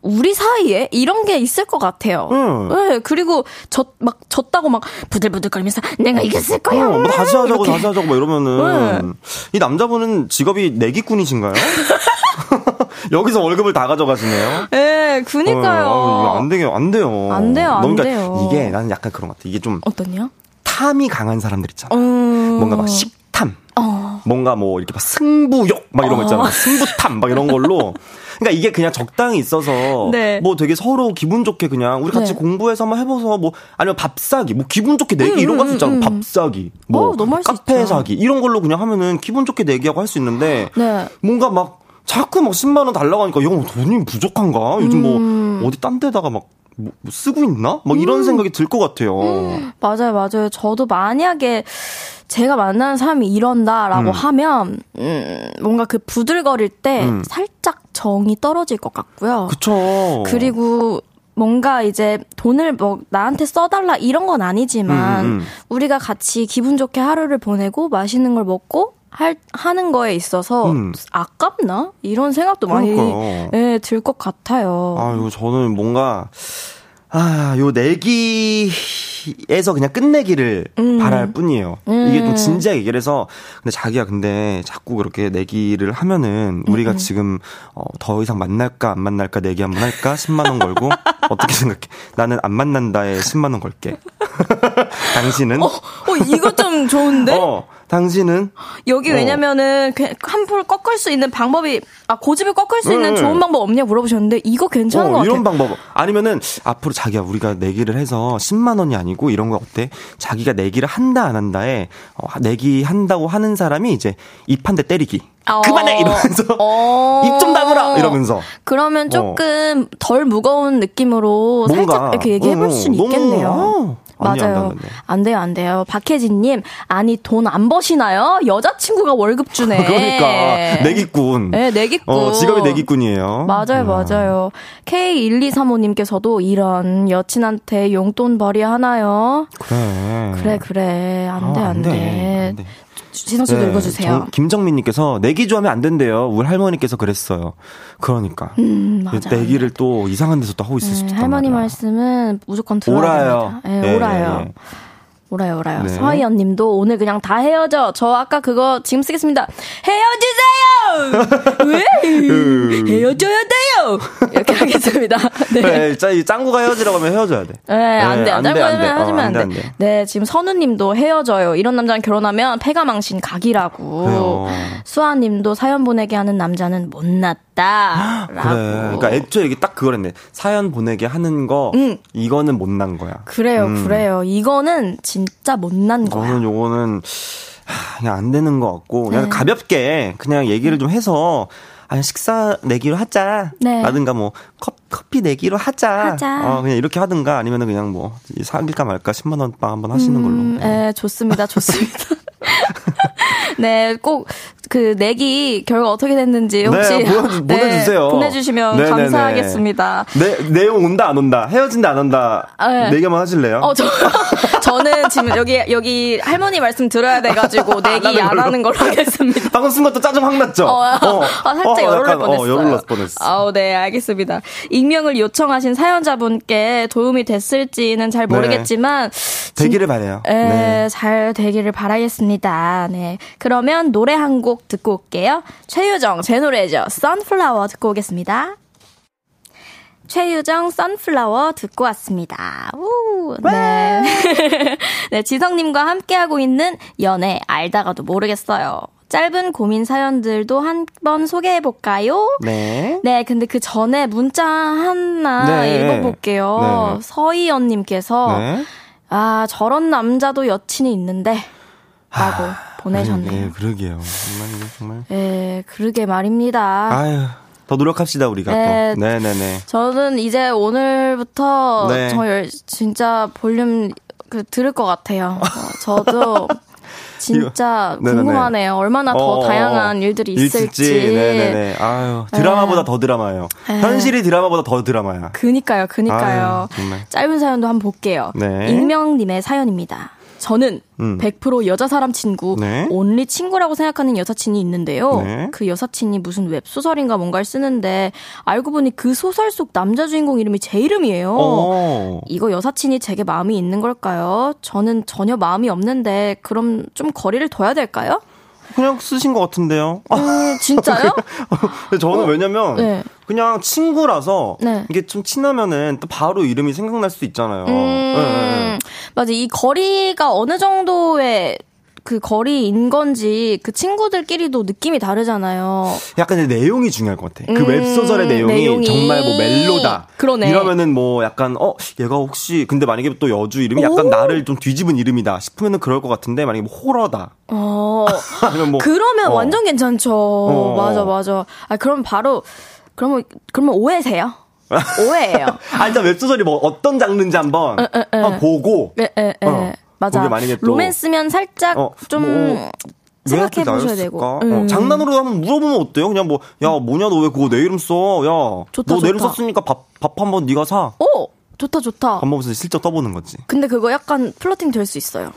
우리 사이에 이런 게 있을 것 같아요. 응. 네, 그리고 졌, 막 졌다고 막 부들부들거리면서 내가 이겼을 거야. 어, 뭐 다시 하자고 이렇게. 다시 하자고 막 이러면은 이 남자분은 직업이 내기꾼이신가요? 여기서 월급을 다 가져가시네요. 네, 그니까요. 어, 안 돼요, 안 돼요. 안 돼요, 안 그러니까 돼요. 이게 나는 약간 그런 것 같아. 이게 좀 어떤요? 탐이 강한 사람들 있잖아. 음. 뭔가 막 식탐. 어. 뭔가 뭐 이렇게 막 승부욕 막 이런 거 있잖아. 승부탐 막 이런 걸로. 그러니까 이게 그냥 적당히 있어서 네. 뭐 되게 서로 기분 좋게 그냥 우리 같이 네. 공부해서 한번 해봐서 뭐 아니면 밥 사기 뭐 기분 좋게 내기 이런 거 할 수 있잖아. 밥 사기 뭐 어, 카페. 사기 이런 걸로 그냥 하면은 기분 좋게 내기하고 할 수 있는데 네. 뭔가 막 자꾸 막 10만 원 달라고 하니까 이거 뭐 돈이 부족한가? 요즘 음. 뭐 어디 딴 데다가 막 뭐, 뭐 쓰고 있나? 막 이런 생각이 들 것 같아요. 맞아요, 맞아요. 저도 만약에 제가 만나는 사람이 이런다라고 음. 하면, 음, 뭔가 그 부들거릴 때 음. 살짝 정이 떨어질 것 같고요. 그쵸. 그리고 뭔가 이제 돈을 뭐 나한테 써달라 이런 건 아니지만 음, 음. 우리가 같이 기분 좋게 하루를 보내고 맛있는 걸 먹고 할, 하는 거에 있어서 음. 아깝나? 이런 생각도 많이 그러니까요. 예, 들 것 같아요. 아유, 저는 뭔가, 아, 요 내기 에서 그냥 끝내기를 음. 바랄 뿐이에요. 이게 좀 진지하게 얘기를 해서, 근데 자기야, 근데 자꾸 그렇게 내기를 하면은, 음, 우리가 지금, 어, 더 이상 만날까, 안 만날까, 내기 한번 할까? 10만 원 걸고? 어떻게 생각해? 나는 안 만난다에 10만 원 걸게. 당신은? 어, 어, 이거 좀 좋은데? 어, 당신은? 여기 어. 왜냐면은 그 한풀 꺾을 수 있는 방법이 아 고집을 꺾을 수 있는 네. 좋은 방법 없냐 물어보셨는데 이거 괜찮은 것 어, 같아요. 이런 방법. 아니면은 앞으로 자기야 우리가 내기를 해서 10만 원이 아니고 이런 거 어때? 자기가 내기를 한다 안 한다에 어, 내기 한다고 하는 사람이 이제 입 한 대 때리기. 어. 그만해 이러면서 어. 입좀 다물어 이러면서 그러면 조금 덜 무거운 느낌으로 살짝 이렇게 얘기해 볼 어, 수는 너무, 있겠네요. 어, 안 돼, 안 돼, 맞아요. 안 돼. 안 돼요, 안 돼요. 박혜진님, 아니, 돈 안 버시나요? 여자친구가 월급 주네. 그러니까 내기꾼. 네, 내기꾼. 어, 직업이 내기꾼이에요. 맞아요, 음. 맞아요. K1235님께서도 이런 여친한테 용돈 벌이 하나요? 그래. 그래, 그래. 안 돼, 아, 안 돼. 안 돼. 지성 씨도 네, 읽어주세요. 정- 김정민님께서 내기 좋아하면 안 된대요. 우리 할머니께서 그랬어요. 그러니까 음. 내기를 또 이상한 데서 또 하고 있을 네, 수도 있단 할머니 말이야. 말씀은 무조건 들어야 오라요. 됩니다. 네, 예, 오라요. 오라요, 오라요. 네. 서희연 님도 오늘 그냥 다 헤어져. 저 아까 그거 지금 쓰겠습니다. 헤어지세요! 왜? 음. 헤어져야 돼요! 이렇게 하겠습니다. 네. 그래, 짜, 이 짱구가 헤어지라고 하면 헤어져야 돼. 네, 안 돼, 안 돼, 안 돼, 안 돼. 하시면 어, 안안 돼. 돼, 안 돼. 네, 지금 선우 님도 헤어져요. 이런 남자랑 결혼하면 폐가망신 각이라고. 그래요. 수아 님도 사연 보내게 하는 남자는 못났다. 라고. 그래. 그러니까 애초에 이게 딱 그거랬네. 사연 보내게 하는 거, 음. 이거는 못난 거야. 그래요, 음. 그래요. 이거는 진짜 못난 거야. 저는 요거는 하, 그냥 안 되는 것 같고 그냥 네. 가볍게 그냥 얘기를 좀 해서 아니 식사 내기로 하자. 네. 라든가 뭐 컵, 커피 내기로 하자. 하자. 어, 그냥 이렇게 하든가 아니면 은 그냥 뭐 사귈까 말까 10만 원빵 한번 하시는 걸로. 음, 예, 좋습니다, 좋습니다. 네, 꼭 그 내기 결과 어떻게 됐는지 혹시 네, 보여, 보내주세요. 보내주시면 네네네. 감사하겠습니다. 네, 내용 온다 안 온다 헤어진다 안 온다 아, 네. 네 개만 하실래요? 어, 저, 저는 지금 여기, 여기 할머니 말씀 들어야 돼가지고 내기 안 하는 걸로 하겠습니다. 방금 쓴 것도 짜증 확 났죠? 어, 아, 살짝 열을 낼 약간, 뻔했어요. 어, 열을 낼 뻔했어. 아우, 네, 알겠습니다. 익명을 요청하신 사연자분께 도움이 됐을지는 잘 모르겠지만. 되기를 바래요. 에, 네. 잘 되기를 바라겠습니다. 네. 그러면 노래 한곡 듣고 올게요. 최유정, 제 노래죠. Sunflower 듣고 오겠습니다. 최유정 선플라워 듣고 왔습니다. 우, 네. 네, 지성님과 함께하고 있는 연애 알다가도 모르겠어요. 짧은 고민 사연들도 한 번 소개해볼까요? 네. 네, 근데 그 전에 문자 하나 네. 읽어볼게요. 네. 서희연님께서, 네. 아, 저런 남자도 여친이 있는데, 라고 네, 보내셨네요. 그러게요. 정말, 이거 정말. 예, 그러게 말입니다. 아유, 더 노력합시다, 우리가 네. 또. 네네네. 저는 이제 오늘부터 네. 저 열, 진짜 볼륨 그 들을 것 같아요. 어, 저도 진짜 네네네. 궁금하네요. 얼마나 더 어, 다양한 일들이 있을지. 네네네. 아유, 드라마보다 더 드라마예요. 네. 현실이 드라마보다 더 드라마야. 그니까요, 그니까요. 아유, 정말. 짧은 사연도 한번 볼게요. 네. 익명님의 사연입니다. 저는 음. 100% 여자 사람 친구, 네. 온리 친구라고 생각하는 여사친이 있는데요. 네. 그 여사친이 무슨 웹 소설인가 뭔가를 쓰는데 알고 보니 그 소설 속 남자 주인공 이름이 제 이름이에요. 어. 이거 여사친이 제게 마음이 있는 걸까요? 저는 전혀 마음이 없는데 그럼 좀 거리를 둬야 될까요? 그냥 쓰신 것 같은데요. 아, 음, 진짜요? 저는 왜냐면 네. 그냥 친구라서 네. 이게 좀 친하면은 또 바로 이름이 생각날 수도 있잖아요. 음, 네, 네. 맞아. 이 거리가 어느 정도의 그 거리인 건지 그 친구들끼리도 느낌이 다르잖아요. 약간 내용이 중요할 것 같아. 그 음, 웹소설의 내용이, 내용이. 정말 뭐 멜로다. 그러네. 이러면은 뭐 약간 어 얘가 혹시 근데 만약에 또 여주 이름이 약간 오. 나를 좀 뒤집은 이름이다 싶으면은 그럴 것 같은데 만약에 뭐 호러다. 어. 뭐 그러면 어. 완전 괜찮죠. 어. 맞아, 맞아. 아, 그럼 바로, 그러면, 그러면 오해세요. 오해예요. 아, 일단 웹소설이 뭐 어떤 장르인지 한번 한번 보고 예, 예, 예. 어. 맞아. 거기에 만약에 또- 로맨스면 살짝 어, 좀 뭐, 생각해 왜 이렇게 보셔야? 되고. 어, 음. 장난으로 한번 물어보면 어때요? 그냥 뭐, 야, 뭐냐, 너 왜 그거 내 이름 써? 야, 좋다, 너 내 이름. 썼으니까 밥, 밥 한번 네가 사. 오! 좋다, 좋다. 밥 먹으면서 슬쩍 떠보는 거지. 근데 그거 약간 플러팅 될 수 있어요.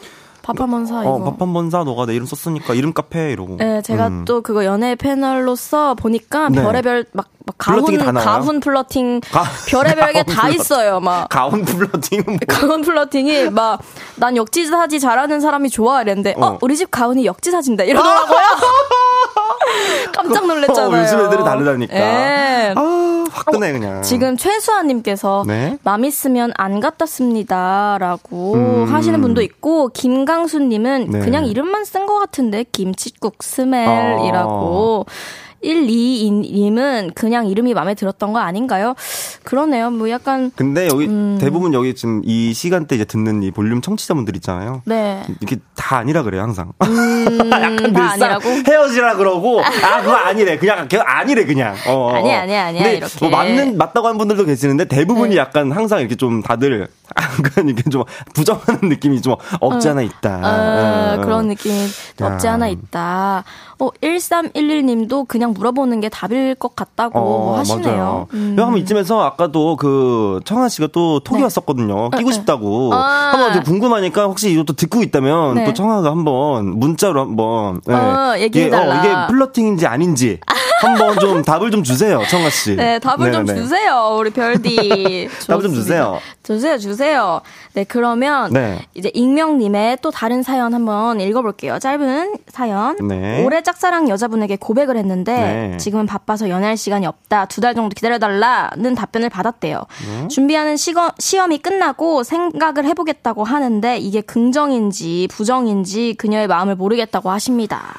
밥 한 번 사, 이거. 어, 밥 한 번 사. 너가 내 이름 썼으니까 이름 카페 이러고. 네, 제가 음. 또 그거 연애 패널로서 보니까 네. 별의별 막, 막 가훈? 가훈 flirting 가- 별의별 게 가훈 다 flirting. 있어요. 막 가훈 flirting은 뭐. 가훈 flirting이 막 난 역지사지 잘하는 사람이 좋아 이랬는데 어, 어. 우리 집 가훈이 역지사진다 이러더라고요. 깜짝 놀랐잖아요. 어, 요즘 애들이 다르다니까. 예. 아, 화끈해, 그냥. 지금 최수아님께서 네. 맘 있으면 안 갖다 씁니다라고 음. 하시는 분도 있고 김강수님은 네. 그냥 이름만 쓴 것 같은데 김치국 smell이라고. 어. 122님은 그냥 이름이 마음에 들었던 거 아닌가요? 그러네요. 뭐 약간 근데 여기 음. 대부분 여기 지금 이 시간대 이제 듣는 이 볼륨 청취자분들 있잖아요. 네. 이게 다 아니라 그래요, 항상. 음, 다 아니라고? 헤어지라 그러고, 아, 그거 아니래. 그냥, 그냥 아니래, 그냥. 어, 어, 어. 아니야, 아니야, 이렇게. 뭐 맞는, 맞다고 하는 분들도 계시는데 대부분이 네. 약간 항상 이렇게 좀 다들, 약간 이렇게 좀 부정하는 느낌이 좀 없지 않아 있다. 아, 어, 어. 그런 느낌이 없지 야. 않아 있다. 어, 1311님도 그냥 물어보는 게 답일 것 같다고 어, 하시네요. 맞아요. 음. 한번 이쯤에서 아까도 그 청아 씨가 또 톡이 네. 왔었거든요. 끼고 싶다고. 아. 한번 좀 궁금하니까 혹시 이것도 듣고 있다면 네. 또 청아가 한번 문자로 한번 네. 어, 얘기해달라. 이게, 어, 이게 플러팅인지 아닌지 한번 좀 답을 좀 주세요, 청아 씨. 네, 답을 좀 네네네. 주세요, 우리 별디. 답을 좀. 주세요. 주세요, 주세요. 네, 그러면 네. 이제 익명님의 또 다른 사연 한번 읽어볼게요. 짧은 사연. 네. 올해 짝사랑 여자분에게 고백을 했는데 네. 지금은 바빠서 연애할 시간이 없다. 두 달 정도 기다려달라는 답변을 받았대요. 네. 준비하는 시거, 시험이 끝나고 생각을 해보겠다고 하는데 이게 긍정인지 부정인지 그녀의 마음을 모르겠다고 하십니다.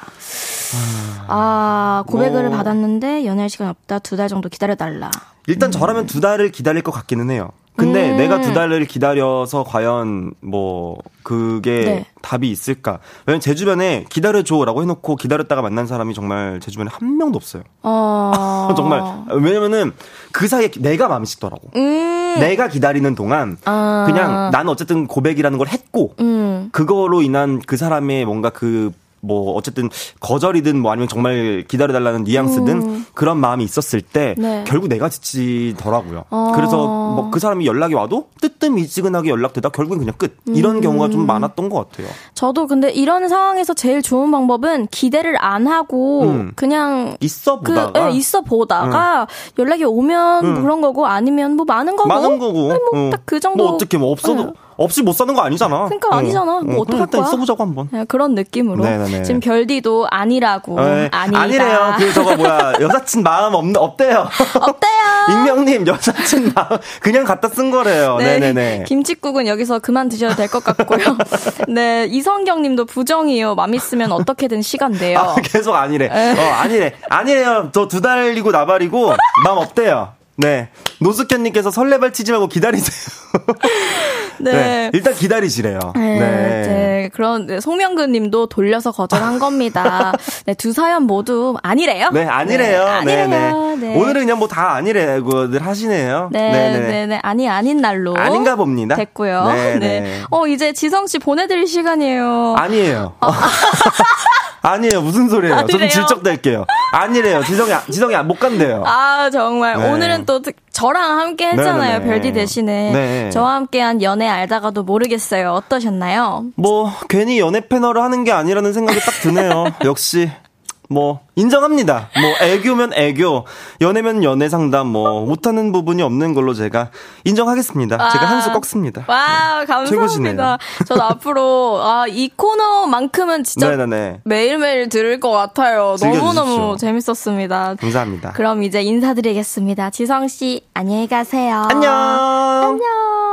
아, 고백을 뭐. 받았 는데 연애할 시간 없다. 두 달 정도 기다려달라. 일단 저라면 두 달을 기다릴 것 같기는 해요. 근데 음. 내가 두 달을 기다려서 과연 뭐 그게 네. 답이 있을까? 왜냐면 제 주변에 기다려줘라고 해놓고 기다렸다가 만난 사람이 정말 제 주변에 한 명도 없어요. 어. 정말 왜냐면은 그 사이에 내가 마음이 식더라고. 음. 내가 기다리는 동안 아. 그냥 나는 어쨌든 고백이라는 걸 했고 음. 그거로 인한 그 사람의 뭔가 그 뭐 어쨌든 거절이든 뭐 아니면 정말 기다려달라는 뉘앙스든 음. 그런 마음이 있었을 때 네. 결국 내가 지치더라고요. 어. 그래서 뭐 그 사람이 연락이 와도 뜨뜻미지근하게 연락되다 결국엔 그냥 끝 이런 경우가 좀 많았던 것 같아요. 저도 근데 이런 상황에서 제일 좋은 방법은 기대를 안 하고 음. 그냥 있어 그 보다가 예, 있어 보다가 연락이 오면 음. 그런 거고 아니면 뭐 많은 거고 많은 거고 뭐딱그 정도 뭐 어떻게 뭐 없어도 네. 없이 못 사는 거 아니잖아. 그러니까 아니잖아. 뭐 어떡할 그럼 일단 거야? 써보자고 한번. 네, 그런 느낌으로 네네네. 지금 별디도 아니라고 네. 아니다 아니래요. 그 저거 뭐야 여사친 마음 없 없대요. 어때요? 익명님 여사친 마음 그냥 갖다 쓴 거래요. 네. 네네 김치국은 여기서 그만 드셔도 될 것 같고요. 네, 이성경님도 부정이요. 맘 있으면 어떻게든 시간돼요. 아, 계속 아니래. 어, 아니래. 아니래요. 저 두 달이고 나발이고 마음 없대요. 네. 노숙현님께서 설레발 치지 말고 기다리세요. 네. 일단 기다리시래요. 네, 네. 그런 네, 송명근 님도 돌려서 거절한 겁니다. 네, 두 사연 모두 아니래요? 네, 아니래요. 네, 아니래요. 네. 오늘은 그냥 뭐 다 아니래고들 하시네요. 네, 네, 네, 네, 아니 아닌 날로 아닌가 봅니다. 됐고요. 네, 네, 네. 어 이제 지성 씨 보내드릴 시간이에요. 아니에요. 아 니에요. 무슨 소리예요? 아니래요? 질적댈게요. 아니래요. 지성이, 지성이 못 간대요. 아 정말 네. 오늘은 또 특- 저랑 함께 했잖아요 네네네. 별디 대신에 네. 저와 함께한 연애 알다가도 모르겠어요 어떠셨나요? 뭐, 괜히 연애 패널을 하는 게 아니라는 생각이 딱 드네요. 역시. 뭐, 인정합니다. 뭐, 애교면 애교, 연애면 연애 상담, 뭐, 못하는 부분이 없는 걸로 제가 인정하겠습니다. 제가 한 수 꺾습니다. 와 감사합니다. 최고시네요. 저도 앞으로 아, 이 코너만큼은 진짜 네네네. 매일매일 들을 것 같아요. 즐겨주십시오. 너무너무 재밌었습니다. 감사합니다. 그럼 이제 인사드리겠습니다. 지성 씨 안녕히 가세요. 안녕! 안녕.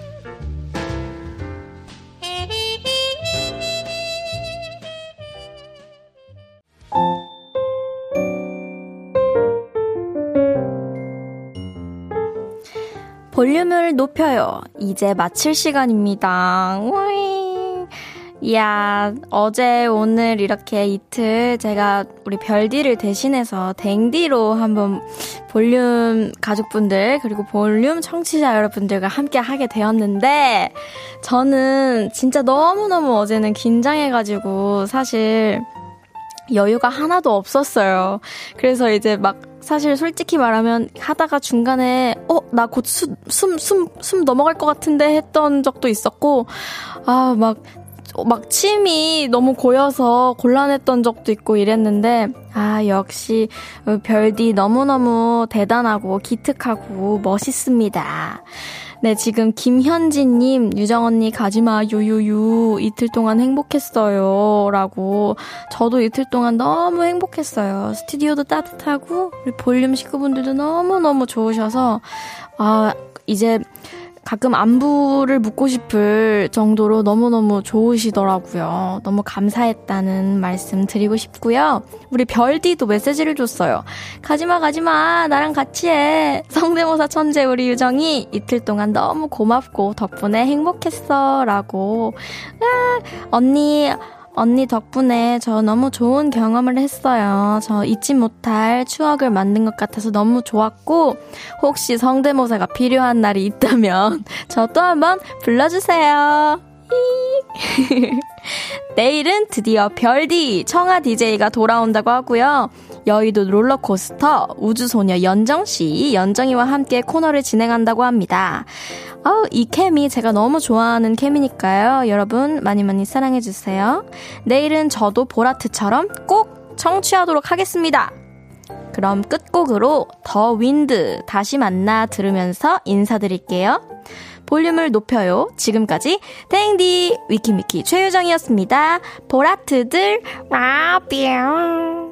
볼륨을 높여요. 이제 마칠 시간입니다. 우잉. 이야, 어제 오늘 이렇게 이틀 제가 우리 별디를 대신해서 댕디로 한번 볼륨 가족분들 그리고 볼륨 청취자 여러분들과 함께 하게 되었는데 저는 진짜 너무너무 어제는 긴장해가지고 사실 여유가 하나도 없었어요. 그래서 이제 막 사실 솔직히 말하면 하다가 중간에 어 나 곧 숨 숨 숨 숨 넘어갈 것 같은데 했던 적도 있었고 아막 막 침이 너무 고여서 곤란했던 적도 있고 이랬는데 아 역시 별디 너무너무 대단하고 기특하고 멋있습니다. 네, 지금 김현진님, 유정 언니 가지마, 유유유, 이틀 동안 행복했어요. 라고. 저도 이틀 동안 너무 행복했어요. 스튜디오도 따뜻하고, 볼륨 식구분들도 너무너무 좋으셔서, 아, 이제 가끔 안부를 묻고 싶을 정도로 너무너무 좋으시더라고요. 너무 감사했다는 말씀 드리고 싶고요. 우리 별디도 메시지를 줬어요. 가지마, 가지마. 나랑 같이 해. 성대모사 천재 우리 유정이 이틀 동안 너무 고맙고 덕분에 행복했어. 라고. 아, 언니, 언니 덕분에 저 너무 좋은 경험을 했어요. 저 잊지 못할 추억을 만든 것 같아서 너무 좋았고, 혹시 성대모사가 필요한 날이 있다면, 저 또 한번 불러주세요. 내일은 드디어 별디 청아 DJ가 돌아온다고 하고요. 여의도 롤러코스터 우주소녀 연정씨, 연정이와 함께 코너를 진행한다고 합니다. 아우, 이 케미 제가 너무 좋아하는 케미니까요. 여러분 많이 많이 사랑해주세요. 내일은 저도 보라트처럼 꼭 청취하도록 하겠습니다. 그럼 끝곡으로 더 윈드 다시 만나 들으면서 인사드릴게요. 볼륨을 높여요. 지금까지 땡디 위키미키 최유정이었습니다. 보라트들 와뿅.